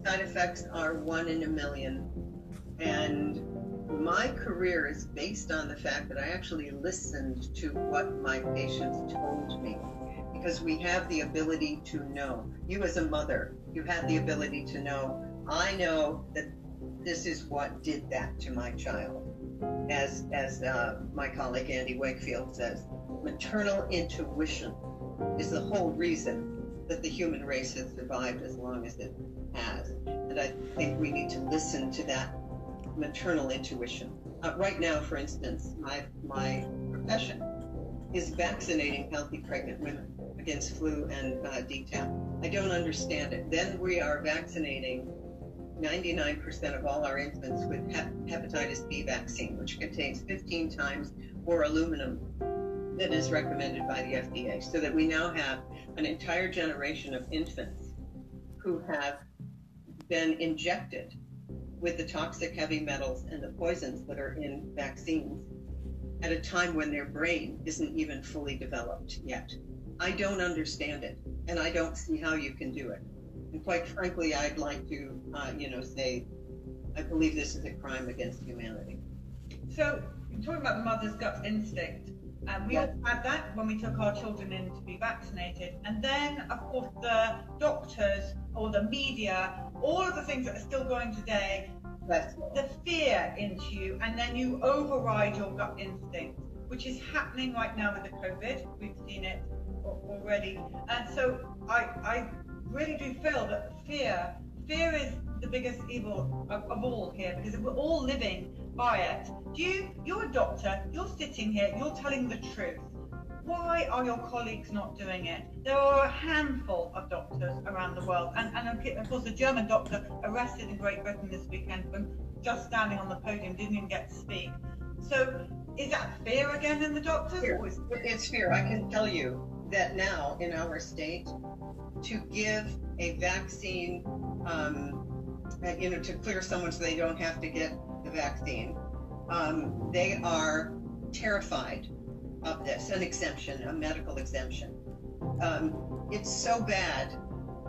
Side effects are one in a million. And my career is based on the fact that I actually listened to what my patients told me because we have the ability to know. You, as a mother, you have the ability to know. I know that this is what did that to my child. As, as uh, my colleague Andy Wakefield says, maternal intuition is the whole reason that the human race has survived as long as it has. And I think we need to listen to that maternal intuition. Uh, right now, for instance, my, my profession is vaccinating healthy pregnant women against flu and uh, DTaP. I don't understand it. Then we are vaccinating 99% of all our infants with hep- hepatitis B vaccine, which contains 15 times more aluminum than is recommended by the FDA, so that we now have an entire generation of infants who have been injected with the toxic heavy metals and the poisons that are in vaccines at a time when their brain isn't even fully developed yet. I don't understand it, and I don't see how you can do it. And quite frankly, I'd like to, uh, you know, say, I believe this is a crime against humanity. So, you're talking about the mother's gut instinct, um, we had that when we took our children in to be vaccinated. And then, of course, the doctors or the media, all of the things that are still going today, the fear into you, and then you override your gut instinct, which is happening right now with the COVID. We've seen it already. And so I, I really do feel that fear, fear is the biggest evil of, of all here because we're all living by it. Do you, you're a doctor, you're sitting here, you're telling the truth. Why are your colleagues not doing it? There are a handful of doctors around the world, and, and of course, a German doctor arrested in Great Britain this weekend for just standing on the podium, didn't even get to speak. So, is that fear again in the doctors? fear. It's fear. I can tell you that now in our state, to give a vaccine, um, you know, to clear someone so they don't have to get the vaccine, um, they are terrified of this, an exemption, a medical exemption. Um, it's so bad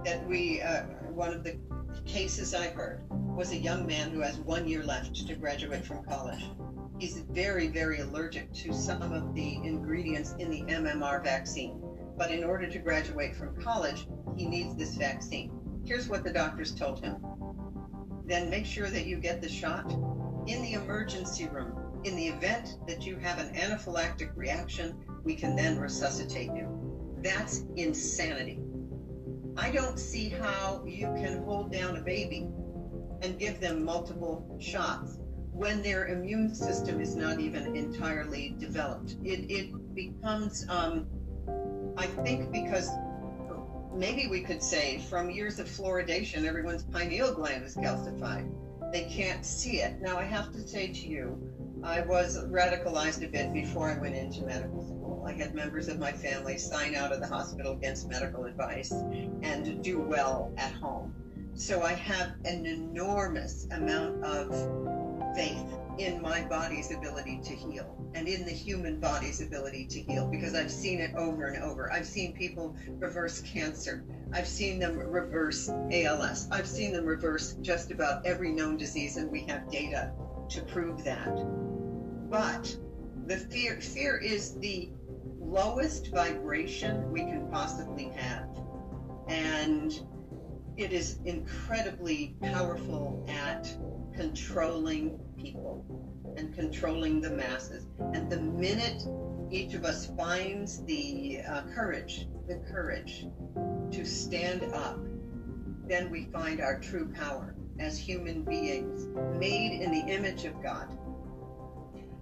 that we, uh, one of the cases I heard was a young man who has one year left to graduate from college. He's very, very allergic to some of the ingredients in the MMR vaccine. But in order to graduate from college, he needs this vaccine. Here's what the doctors told him. Then make sure that you get the shot in the emergency room. In the event that you have an anaphylactic reaction, we can then resuscitate you. That's insanity. I don't see how you can hold down a baby and give them multiple shots when their immune system is not even entirely developed. It, it becomes, um, I think, because maybe we could say from years of fluoridation, everyone's pineal gland is calcified. They can't see it. Now, I have to say to you, I was radicalized a bit before I went into medical school. I had members of my family sign out of the hospital against medical advice and do well at home. So I have an enormous amount of faith in my body's ability to heal and in the human body's ability to heal because I've seen it over and over. I've seen people reverse cancer. I've seen them reverse ALS. I've seen them reverse just about every known disease, and we have data to prove that. But the fear fear is the lowest vibration we can possibly have. And it is incredibly powerful at controlling people and controlling the masses. And the minute each of us finds the uh, courage, the courage to stand up, then we find our true power as human beings made in the image of God.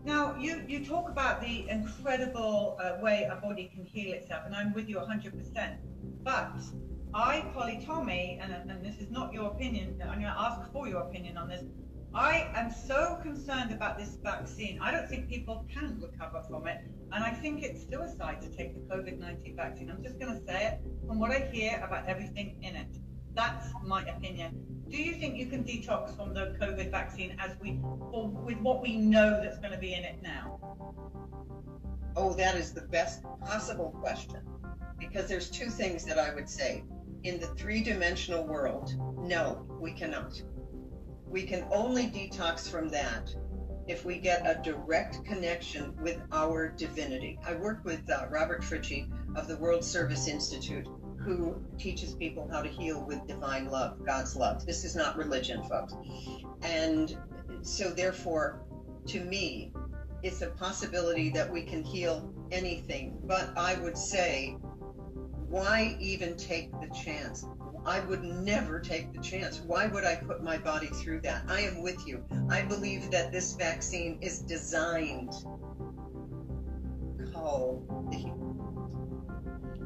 Now, you, you talk about the incredible uh, way a body can heal itself, and I'm with you 100%. But I, Polly Tommey, and, and this is not your opinion, I'm going to ask for your opinion on this. I am so concerned about this vaccine. I don't think people can recover from it. And I think it's suicide to take the COVID 19 vaccine. I'm just going to say it from what I hear about everything in it. That's my opinion. Do you think you can detox from the COVID vaccine as we, or with what we know that's going to be in it now? Oh, that is the best possible question. Because there's two things that I would say. In the three dimensional world, no, we cannot we can only detox from that if we get a direct connection with our divinity. I work with uh, Robert Fritchie of the World Service Institute, who teaches people how to heal with divine love, God's love. This is not religion, folks. And so, therefore, to me, it's a possibility that we can heal anything. But I would say, why even take the chance? I would never take the chance. Why would I put my body through that? I am with you. I believe that this vaccine is designed called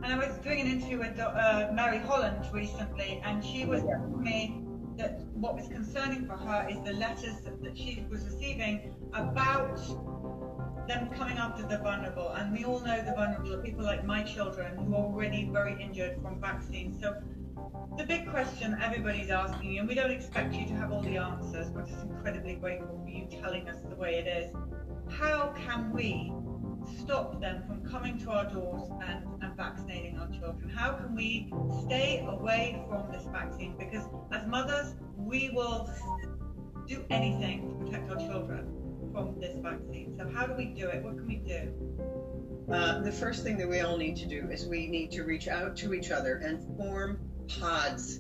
and I was doing an interview with uh, Mary Holland recently, and she was telling me that what was concerning for her is the letters that, that she was receiving about them coming after the vulnerable. And we all know the vulnerable are people like my children who are already very injured from vaccines. So the big question everybody's asking you, and we don't expect you to have all the answers, we're just incredibly grateful for you telling us the way it is. How can we stop them from coming to our doors and, and vaccinating our children? How can we stay away from this vaccine? Because as mothers, we will do anything to protect our children from this vaccine. So how do we do it? What can we do? Uh, the first thing that we all need to do is we need to reach out to each other and form pods,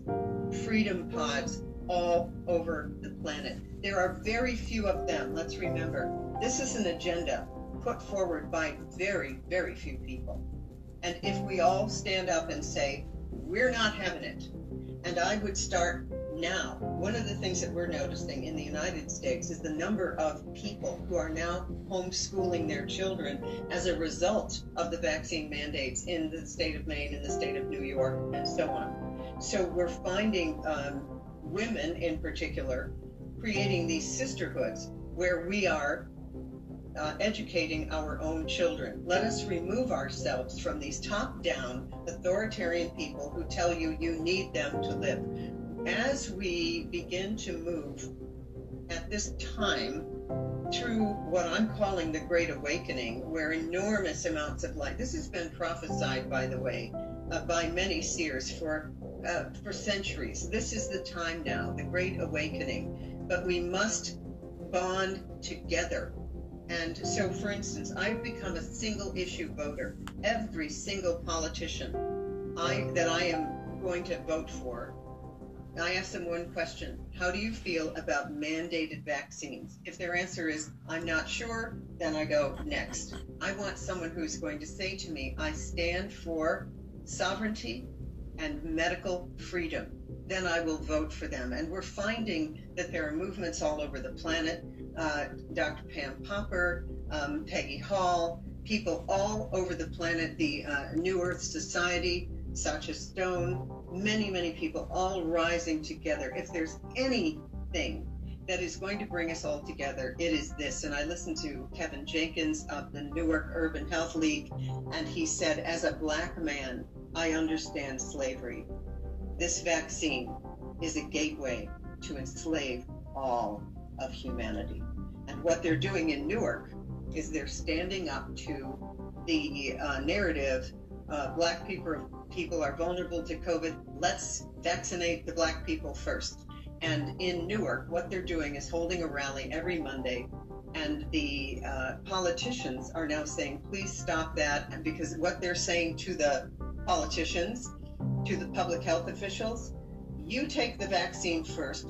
freedom pods, all over the planet. There are very few of them, let's remember. This is an agenda put forward by very, very few people. And if we all stand up and say, we're not having it, and I would start now, one of the things that we're noticing in the United States is the number of people who are now homeschooling their children as a result of the vaccine mandates in the state of Maine, in the state of New York, and so on. So we're finding um, women in particular creating these sisterhoods where we are uh, educating our own children. Let us remove ourselves from these top down authoritarian people who tell you you need them to live. As we begin to move at this time through what I'm calling the Great Awakening, where enormous amounts of light, this has been prophesied, by the way, uh, by many seers for uh, for centuries. This is the time now, the Great Awakening. But we must bond together. And so, for instance, I've become a single issue voter. Every single politician I, that I am going to vote for, I ask them one question How do you feel about mandated vaccines? If their answer is, I'm not sure, then I go next. I want someone who's going to say to me, I stand for sovereignty and medical freedom. Then I will vote for them. And we're finding that there are movements all over the planet. Uh, Dr. Pam Popper, um, Peggy Hall, people all over the planet, the uh, New Earth Society, Sacha Stone, many, many people all rising together. If there's anything that is going to bring us all together, it is this. And I listened to Kevin Jenkins of the Newark Urban Health League, and he said, as a black man, I understand slavery. This vaccine is a gateway to enslave all of humanity. And what they're doing in Newark is they're standing up to the uh, narrative uh, black people people are vulnerable to COVID. Let's vaccinate the black people first. And in Newark, what they're doing is holding a rally every Monday. And the uh, politicians are now saying, please stop that. Because what they're saying to the politicians, to the public health officials, you take the vaccine first.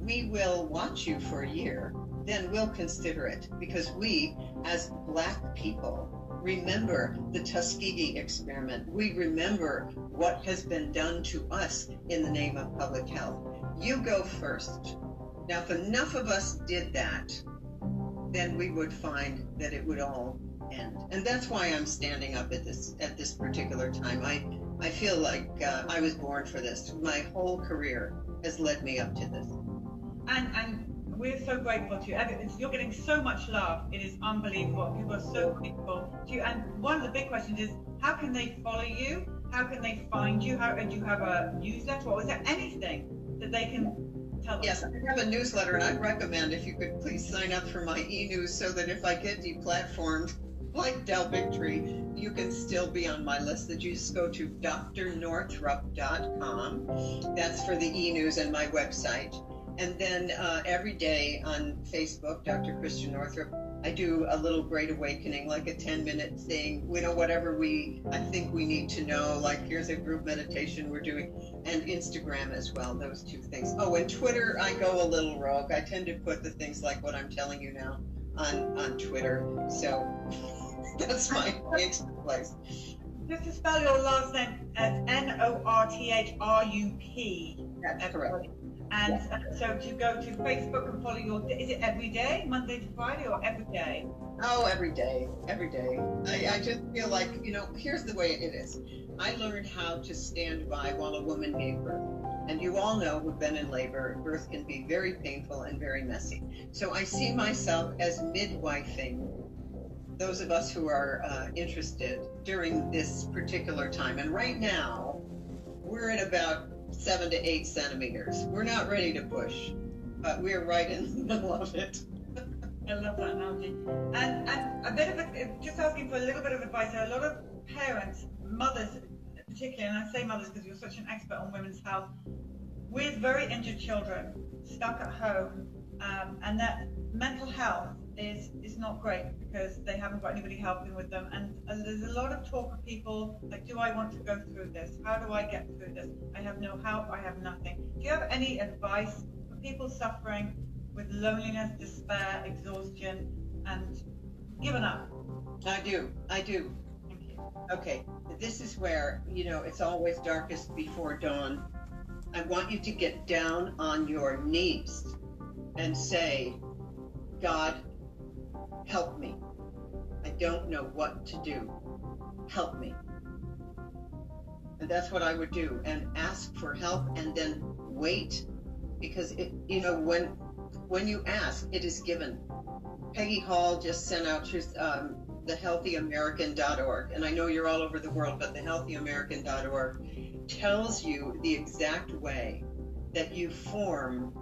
We will watch you for a year, then we'll consider it. Because we, as black people, remember the Tuskegee experiment. We remember what has been done to us in the name of public health. You go first. Now, if enough of us did that, then we would find that it would all end. And that's why I'm standing up at this at this particular time. I I feel like uh, I was born for this. My whole career has led me up to this. And and we're so grateful to you. You're getting so much love. It is unbelievable. People are so grateful to you. And one of the big questions is, how can they follow you? How can they find you? How do you have a newsletter, or is there anything that they can? Yes, I have a newsletter, and I'd recommend if you could please sign up for my e-news so that if I get deplatformed, like Del Bigtree, you can still be on my list. That you just go to drnorthrup.com. That's for the e-news and my website. And then uh, every day on Facebook, Dr. Christiane Northrup, I do a little great awakening, like a 10 minute thing, you know, whatever we, I think we need to know, like here's a group meditation we're doing, and Instagram as well, those two things. Oh, and Twitter, I go a little rogue. I tend to put the things like what I'm telling you now on, on Twitter. So *laughs* that's my place. Just to spell your last name, N O R T H R U P. That's correct. And uh, so to go to Facebook and follow your, is it every day, Monday to Friday, or every day? Oh, every day, every day. I, I just feel like, you know, here's the way it is. I learned how to stand by while a woman gave birth. And you all know who've been in labor, birth can be very painful and very messy. So I see myself as midwifing those of us who are uh, interested during this particular time. And right now, we're at about seven to eight centimeters. We're not ready to push, but we're right in the middle of it. I love that analogy. And, and a bit of a, just asking for a little bit of advice. A lot of parents, mothers particularly, and I say mothers because you're such an expert on women's health, with very injured children stuck at home, um, and that mental health is is not great because they haven't got anybody helping with them. And, and there's a lot of talk of people like, do I want to go through this? How do I get through this? I have no help. I have nothing. Do you have any advice for people suffering with loneliness, despair, exhaustion, and given up? I do. I do. Thank you. Okay. This is where, you know, it's always darkest before dawn. I want you to get down on your knees and say, God, help me. I don't know what to do. Help me. And that's what I would do and ask for help and then wait because it, you know when when you ask it is given. Peggy Hall just sent out um, the healthyamerican.org and I know you're all over the world but the healthyamerican.org tells you the exact way that you form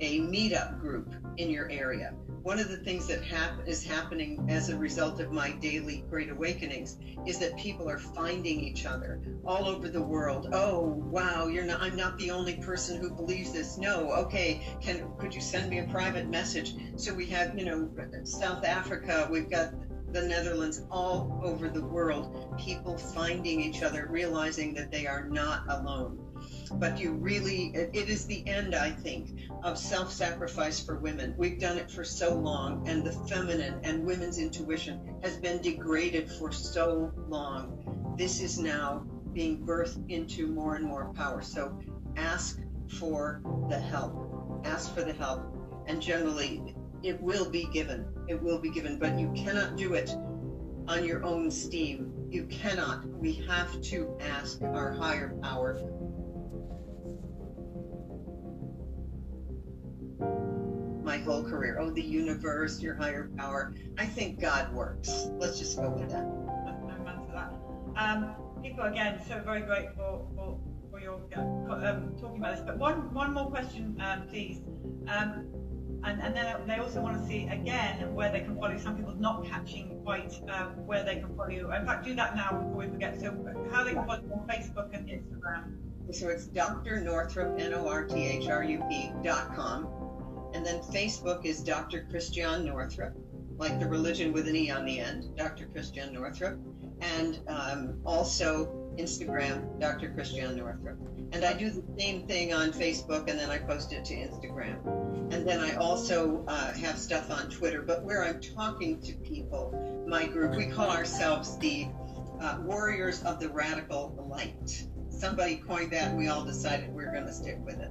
a meetup group in your area one of the things that hap- is happening as a result of my daily great awakenings is that people are finding each other all over the world. Oh, wow, you're not I'm not the only person who believes this. No, okay, can could you send me a private message? So we have, you know, South Africa, we've got the Netherlands, all over the world, people finding each other, realizing that they are not alone but you really, it is the end, I think, of self sacrifice for women. We've done it for so long, and the feminine and women's intuition has been degraded for so long. This is now being birthed into more and more power. So ask for the help. Ask for the help. And generally, it will be given. It will be given, but you cannot do it on your own steam. You cannot. We have to ask our higher power my whole career. Oh, the universe, your higher power. I think God works. Let's just go with that. That. Um, people, again, so very grateful for, for your um, talking about this. But one, one more question, um, please. Um, and, and then they also want to see again where they can follow. Some people not catching quite um, where they can follow you. In fact, do that now before we forget. So, how they can follow you on Facebook and Instagram. So it's Dr. Northrup, N O R T H R U P dot com and then Facebook is Dr. Christiane Northrup, like the religion with an E on the end, Dr. Christiane Northrup. And um, also Instagram, Dr. Christiane Northrup. And I do the same thing on Facebook and then I post it to Instagram. And then I also uh, have stuff on Twitter, but where I'm talking to people, my group, we call ourselves the uh, Warriors of the Radical Light. Somebody coined that and we all decided we we're going to stick with it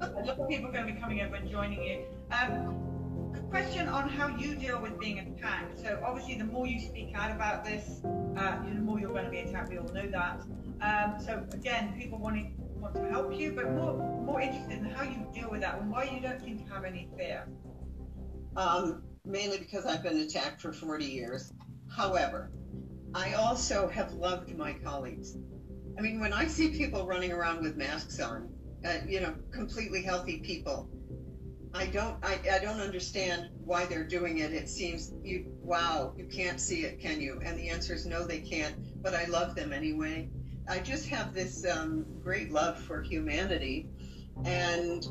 a lot of people are going to be coming over and joining you. Um, question on how you deal with being attacked. So obviously, the more you speak out about this, uh, the more you're going to be attacked. We all know that. Um, so again, people wanting want to help you, but more more interested in how you deal with that and why you don't seem to have any fear. Um, mainly because I've been attacked for 40 years. However, I also have loved my colleagues. I mean, when I see people running around with masks on, uh, you know, completely healthy people. I don't, I, I don't understand why they're doing it. It seems you, wow, you can't see it, can you? And the answer is no, they can't. But I love them anyway. I just have this um, great love for humanity, and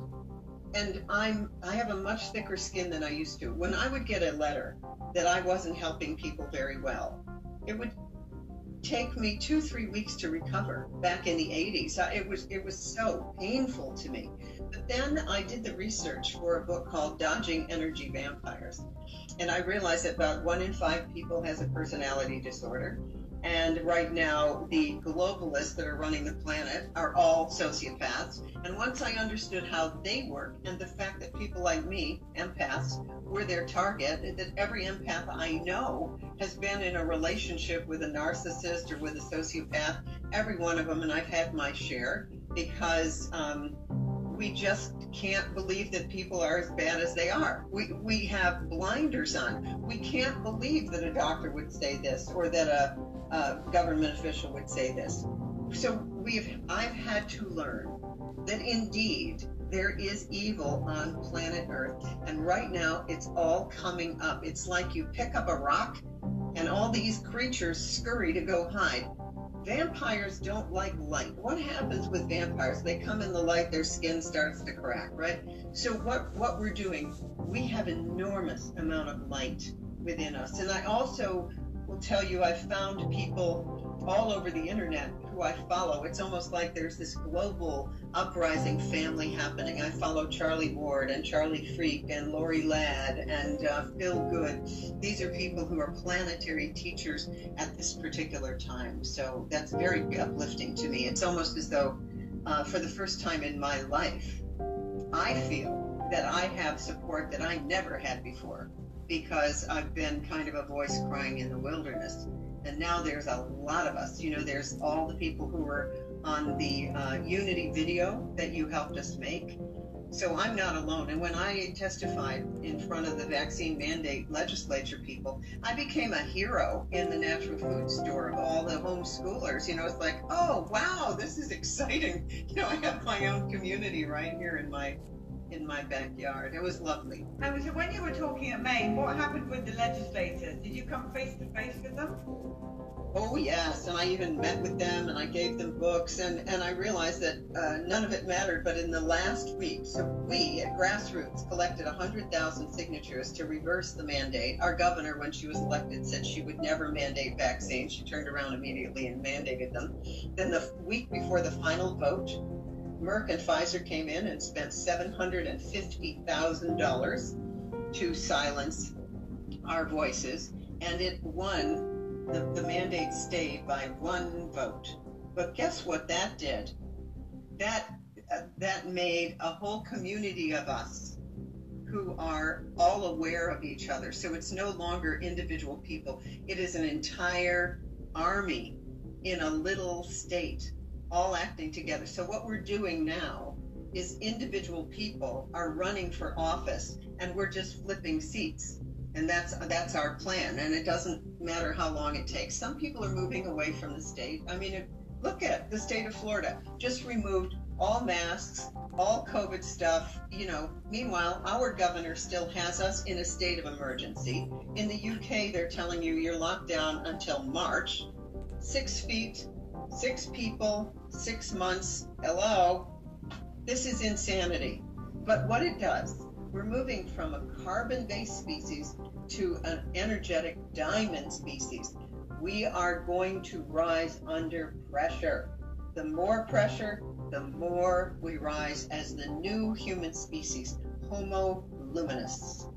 and I'm I have a much thicker skin than I used to. When I would get a letter that I wasn't helping people very well, it would take me two three weeks to recover back in the 80s it was it was so painful to me. But then i did the research for a book called dodging energy vampires. And i realized that about one in five people has a personality disorder and right now, the globalists that are running the planet are all sociopaths. And once I understood how they work and the fact that people like me, empaths, were their target, that every empath I know has been in a relationship with a narcissist or with a sociopath, every one of them, and I've had my share because um, we just can't believe that people are as bad as they are. We, we have blinders on. We can't believe that a doctor would say this or that a uh, government official would say this. So we've I've had to learn that indeed there is evil on planet Earth, and right now it's all coming up. It's like you pick up a rock, and all these creatures scurry to go hide. Vampires don't like light. What happens with vampires? They come in the light, their skin starts to crack, right? So what what we're doing, we have enormous amount of light within us, and I also will tell you I've found people all over the internet who I follow. It's almost like there's this global uprising family happening. I follow Charlie Ward and Charlie Freak and Lori Ladd and uh, Phil Good. These are people who are planetary teachers at this particular time. So that's very uplifting to me. It's almost as though, uh, for the first time in my life, I feel that I have support that I never had before because I've been kind of a voice crying in the wilderness. And now there's a lot of us. You know, there's all the people who were on the uh, Unity video that you helped us make. So I'm not alone. And when I testified in front of the vaccine mandate legislature people, I became a hero in the natural food store of all the homeschoolers. You know, it's like, oh, wow, this is exciting. *laughs* You know, I have my own community right here in my in my backyard. It was lovely. And so when you were talking at Maine, what happened with the legislators? Did you come face to face with them? Oh yes, and I even met with them and I gave them books and, and I realized that uh, none of it mattered. But in the last week, so we at Grassroots collected 100,000 signatures to reverse the mandate. Our governor, when she was elected, said she would never mandate vaccines. She turned around immediately and mandated them. Then the week before the final vote, Merck and Pfizer came in and spent $750,000 to silence our voices, and it won the, the mandate stayed by one vote. But guess what that did? That uh, that made a whole community of us who are all aware of each other. So it's no longer individual people. It is an entire army in a little state all acting together. So what we're doing now is individual people are running for office and we're just flipping seats. And that's that's our plan. And it doesn't matter how long it takes. Some people are moving away from the state. I mean look at the state of florida. Just removed all masks all covid stuff you know. Meanwhile our governor still has us in a state of emergency. In the uk they're telling you you're locked down until march. Six feet six people six months hello this is insanity but what it does we're moving from a carbon based species to an energetic diamond species. We are going to rise under pressure. The more pressure, the more we rise as the new human species, Homo luminous.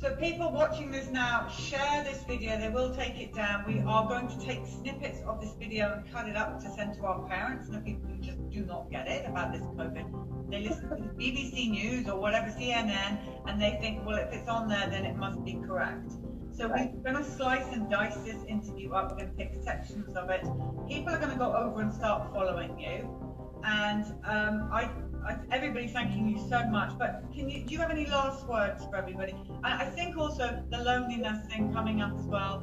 So people watching this now, share this video. They will take it down. We are going to take snippets of this video and cut it up to send to our parents and the people who just do not get it about this COVID. They listen to the BBC News or whatever CNN and they think, well, if it's on there, then it must be correct. So right. we're going to slice and dice this interview up. We're going to pick sections of it. People are going to go over and start following you. And um, I everybody thanking you so much. But can you do you have any last words for everybody? I, I think also the loneliness thing coming up as well.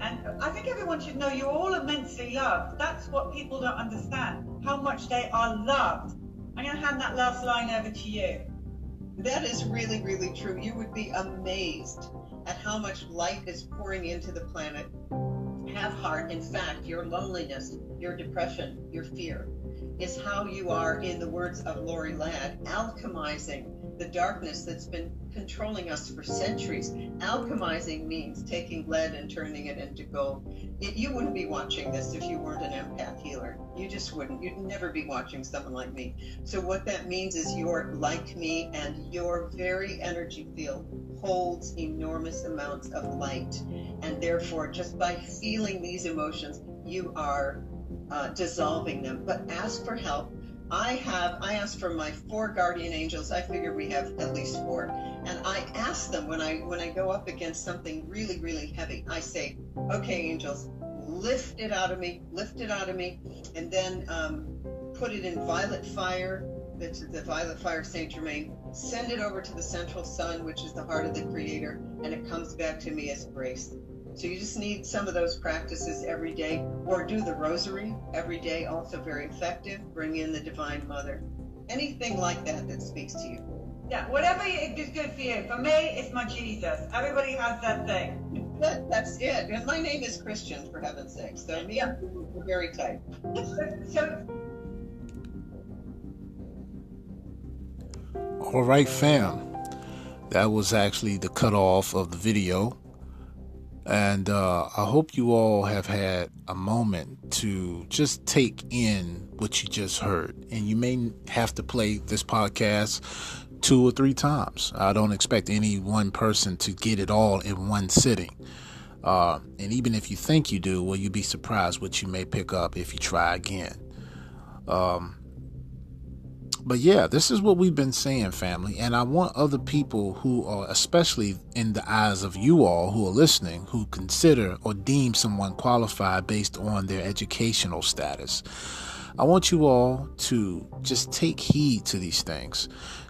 And I think everyone should know you're all immensely loved. That's what people don't understand, how much they are loved. I'm going to hand that last line over to you. That is really, really true. You would be amazed at how much light is pouring into the planet. Have heart. In fact, your loneliness, your depression, your fear, is how you are, in the words of Lori Ladd, alchemizing the darkness that's been controlling us for centuries. Alchemizing means taking lead and turning it into gold. It, you wouldn't be watching this if you weren't an empath healer. You just wouldn't. You'd never be watching someone like me. So, what that means is you're like me, and your very energy field holds enormous amounts of light. And therefore, just by feeling these emotions, you are uh, dissolving them, but ask for help. I have, I asked for my four guardian angels. I figure we have at least four. And I ask them when I, when I go up against something really, really heavy, I say, okay, angels, lift it out of me, lift it out of me, and then um, put it in violet fire, the, the violet fire Saint Germain, send it over to the central sun, which is the heart of the creator, and it comes back to me as grace. So you just need some of those practices every day, or do the rosary every day, also very effective. Bring in the Divine Mother. Anything like that that speaks to you. Yeah, whatever is good for you. For me, it's my Jesus. Everybody has that thing. That, that's it. And my name is Christian, for heaven's sake. So me, yeah. we're very tight. *laughs* so, All right, fam. That was actually the cutoff of the video. And uh, I hope you all have had a moment to just take in what you just heard. And you may have to play this podcast two or three times. I don't expect any one person to get it all in one sitting. Uh, and even if you think you do, well, you'd be surprised what you may pick up if you try again. Um, but yeah, this is what we've been saying, family. And I want other people who are, especially in the eyes of you all who are listening, who consider or deem someone qualified based on their educational status. I want you all to just take heed to these things.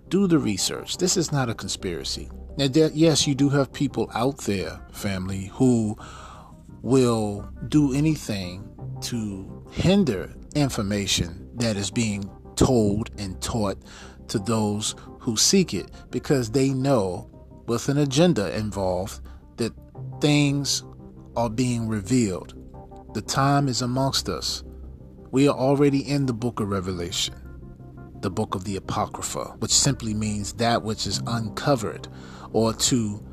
Do the research. This is not a conspiracy. Now, yes, you do have people out there, family, who will do anything to hinder information that is being told and taught to those who seek it because they know with an agenda involved that things are being revealed. The time is amongst us. We are already in the book of Revelation, the book of the Apocrypha, which simply means that which is uncovered or to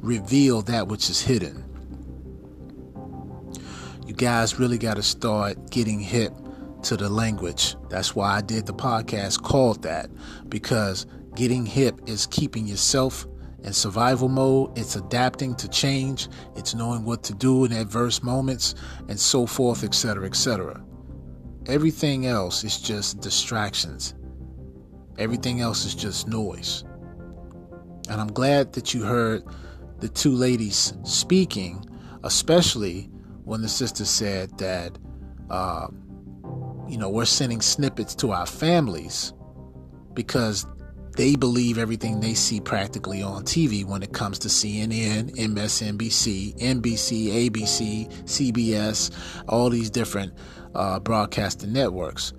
reveal that which is hidden. You guys really got to start getting hip to the language. That's why I did the podcast called that because getting hip is keeping yourself in survival mode, it's adapting to change, it's knowing what to do in adverse moments, and so forth, etc., etc. Everything else is just distractions. Everything else is just noise. And I'm glad that you heard the two ladies speaking, especially when the sister said that, uh, you know, we're sending snippets to our families because they believe everything they see practically on TV when it comes to CNN, MSNBC, NBC, ABC, CBS, all these different uh, broadcasting networks.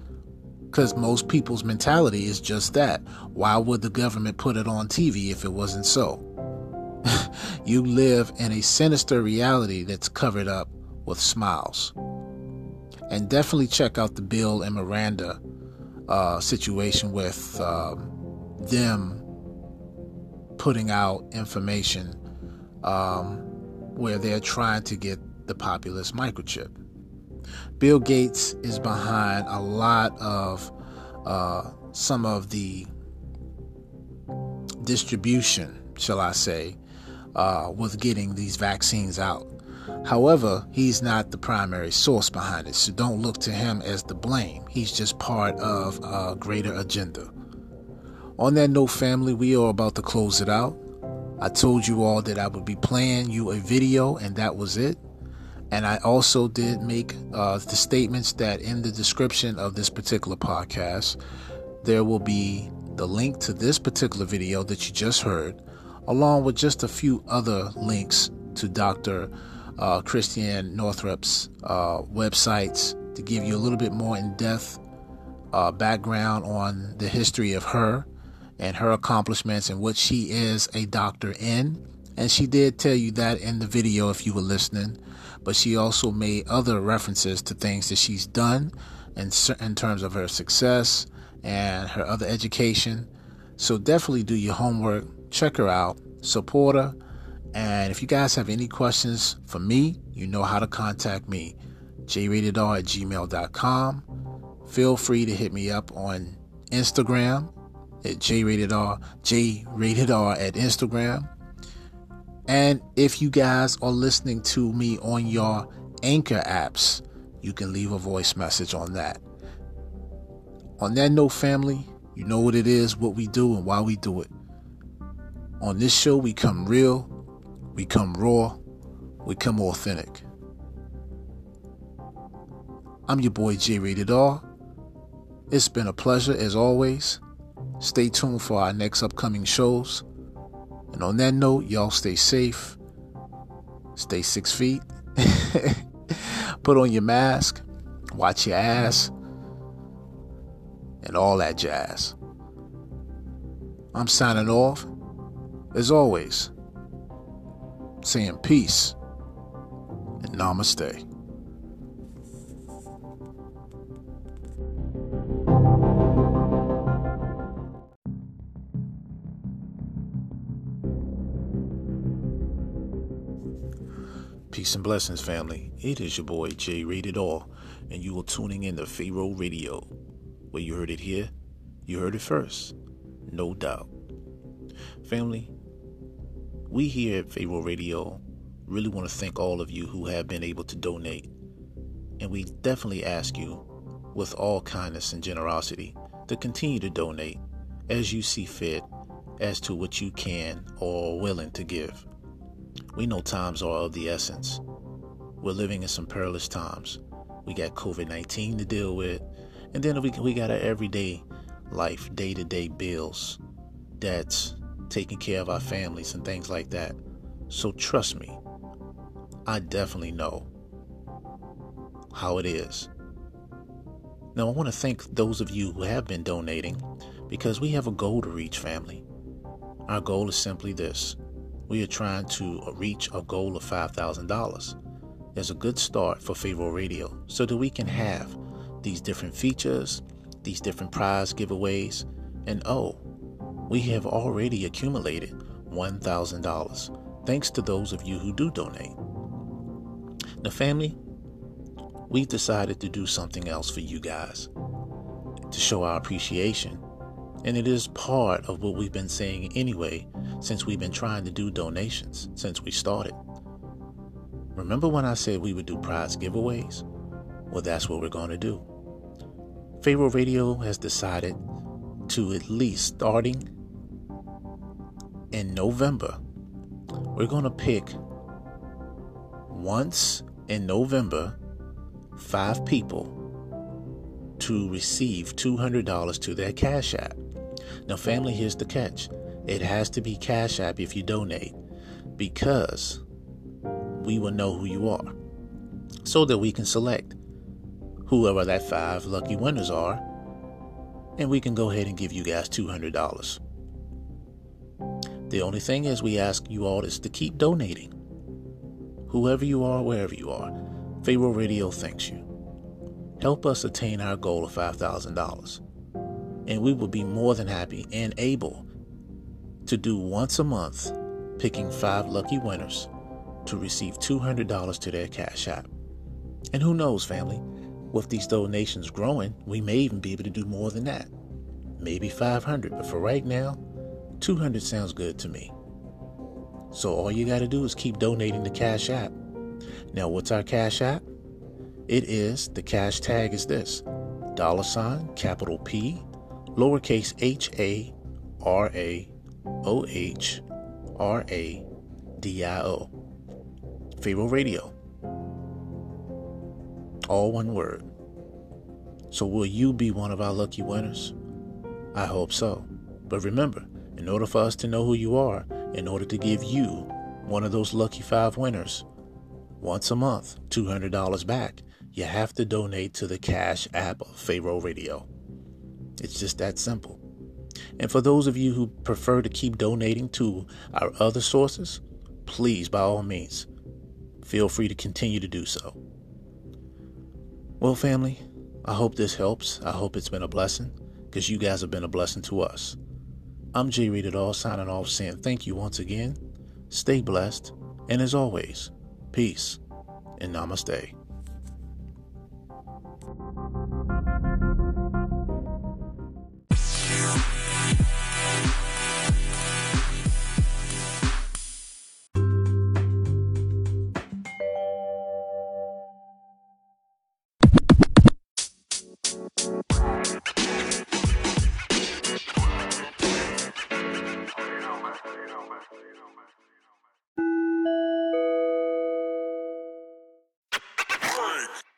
Because most people's mentality is just that. Why would the government put it on TV if it wasn't so? *laughs* you live in a sinister reality that's covered up with smiles. And definitely check out the Bill and Melinda uh, situation with. Um, them putting out information um, where they're trying to get the populace microchip. Bill Gates is behind a lot of uh, some of the distribution, shall I say, uh, with getting these vaccines out. However, he's not the primary source behind it, so don't look to him as the blame. He's just part of a greater agenda. On that note, family, we are about to close it out. I told you all that I would be playing you a video, and that was it. And I also did make uh, the statements that in the description of this particular podcast, there will be the link to this particular video that you just heard, along with just a few other links to Dr. Uh, Christiane Northrup's uh, websites to give you a little bit more in depth uh, background on the history of her and her accomplishments and what she is a doctor in. And she did tell you that in the video if you were listening. But she also made other references to things that she's done in, in terms of her success and her other education. So definitely do your homework, check her out, support her. And if you guys have any questions for me, you know how to contact me. jratedr at gmail.com. Feel free to hit me up on Instagram at J Rated R, J Rated at Instagram. And if you guys are listening to me on your Anchor apps, you can leave a voice message on that. On that note, family, you know what it is, what we do, and why we do it. On this show, we come real, we come raw, we come authentic. I'm your boy J Rated R. It's been a pleasure as always. Stay tuned for our next upcoming shows. And on that note, y'all stay safe. Stay six feet. *laughs* Put on your mask. Watch your ass. And all that jazz. I'm signing off. As always, saying peace and namaste. Peace and blessings, family. It is your boy J Rated R, and you are tuning in to Pharaoh Radio. Where you heard it here, you heard it first, no doubt. Family, we here at Pharaoh Radio really want to thank all of you who have been able to donate, and we definitely ask you, with all kindness and generosity, to continue to donate as you see fit as to what you can or are willing to give. We know times are of the essence. We're living in some perilous times. We got COVID 19 to deal with, and then we, we got our everyday life, day to day bills, debts, taking care of our families, and things like that. So trust me, I definitely know how it is. Now, I want to thank those of you who have been donating because we have a goal to reach, family. Our goal is simply this we are trying to reach a goal of $5,000. There's a good start for Pharaoh Radio so that we can have these different features, these different prize giveaways, and oh, we have already accumulated $1,000 thanks to those of you who do donate. Now, family, we've decided to do something else for you guys to show our appreciation. And it is part of what we've been saying anyway since we've been trying to do donations since we started. Remember when I said we would do prize giveaways? Well, that's what we're going to do. Pharaoh Radio has decided to at least starting in November, we're going to pick once in November five people to receive $200 to their Cash App. Now, family, here's the catch it has to be Cash App if you donate because we will know who you are so that we can select whoever that five lucky winners are and we can go ahead and give you guys $200. The only thing is, we ask you all is to keep donating. Whoever you are, wherever you are, Pharaoh Radio thanks you. Help us attain our goal of $5,000. And we will be more than happy and able to do once a month, picking five lucky winners to receive $200 to their Cash App. And who knows, family, with these donations growing, we may even be able to do more than that. Maybe 500, but for right now, 200 sounds good to me. So all you got to do is keep donating to Cash App. Now, what's our Cash App? It is, the cash tag is this dollar sign, capital P, lowercase h a r a o h r a d i o. Pharaoh Radio. All one word. So, will you be one of our lucky winners? I hope so. But remember, in order for us to know who you are, in order to give you one of those lucky five winners once a month, $200 back, you have to donate to the Cash App of Pharaoh Radio. It's just that simple. And for those of you who prefer to keep donating to our other sources, please, by all means, feel free to continue to do so. Well, family, I hope this helps. I hope it's been a blessing because you guys have been a blessing to us. I'm J Rated R signing off saying thank you once again. Stay blessed. And as always, peace and namaste.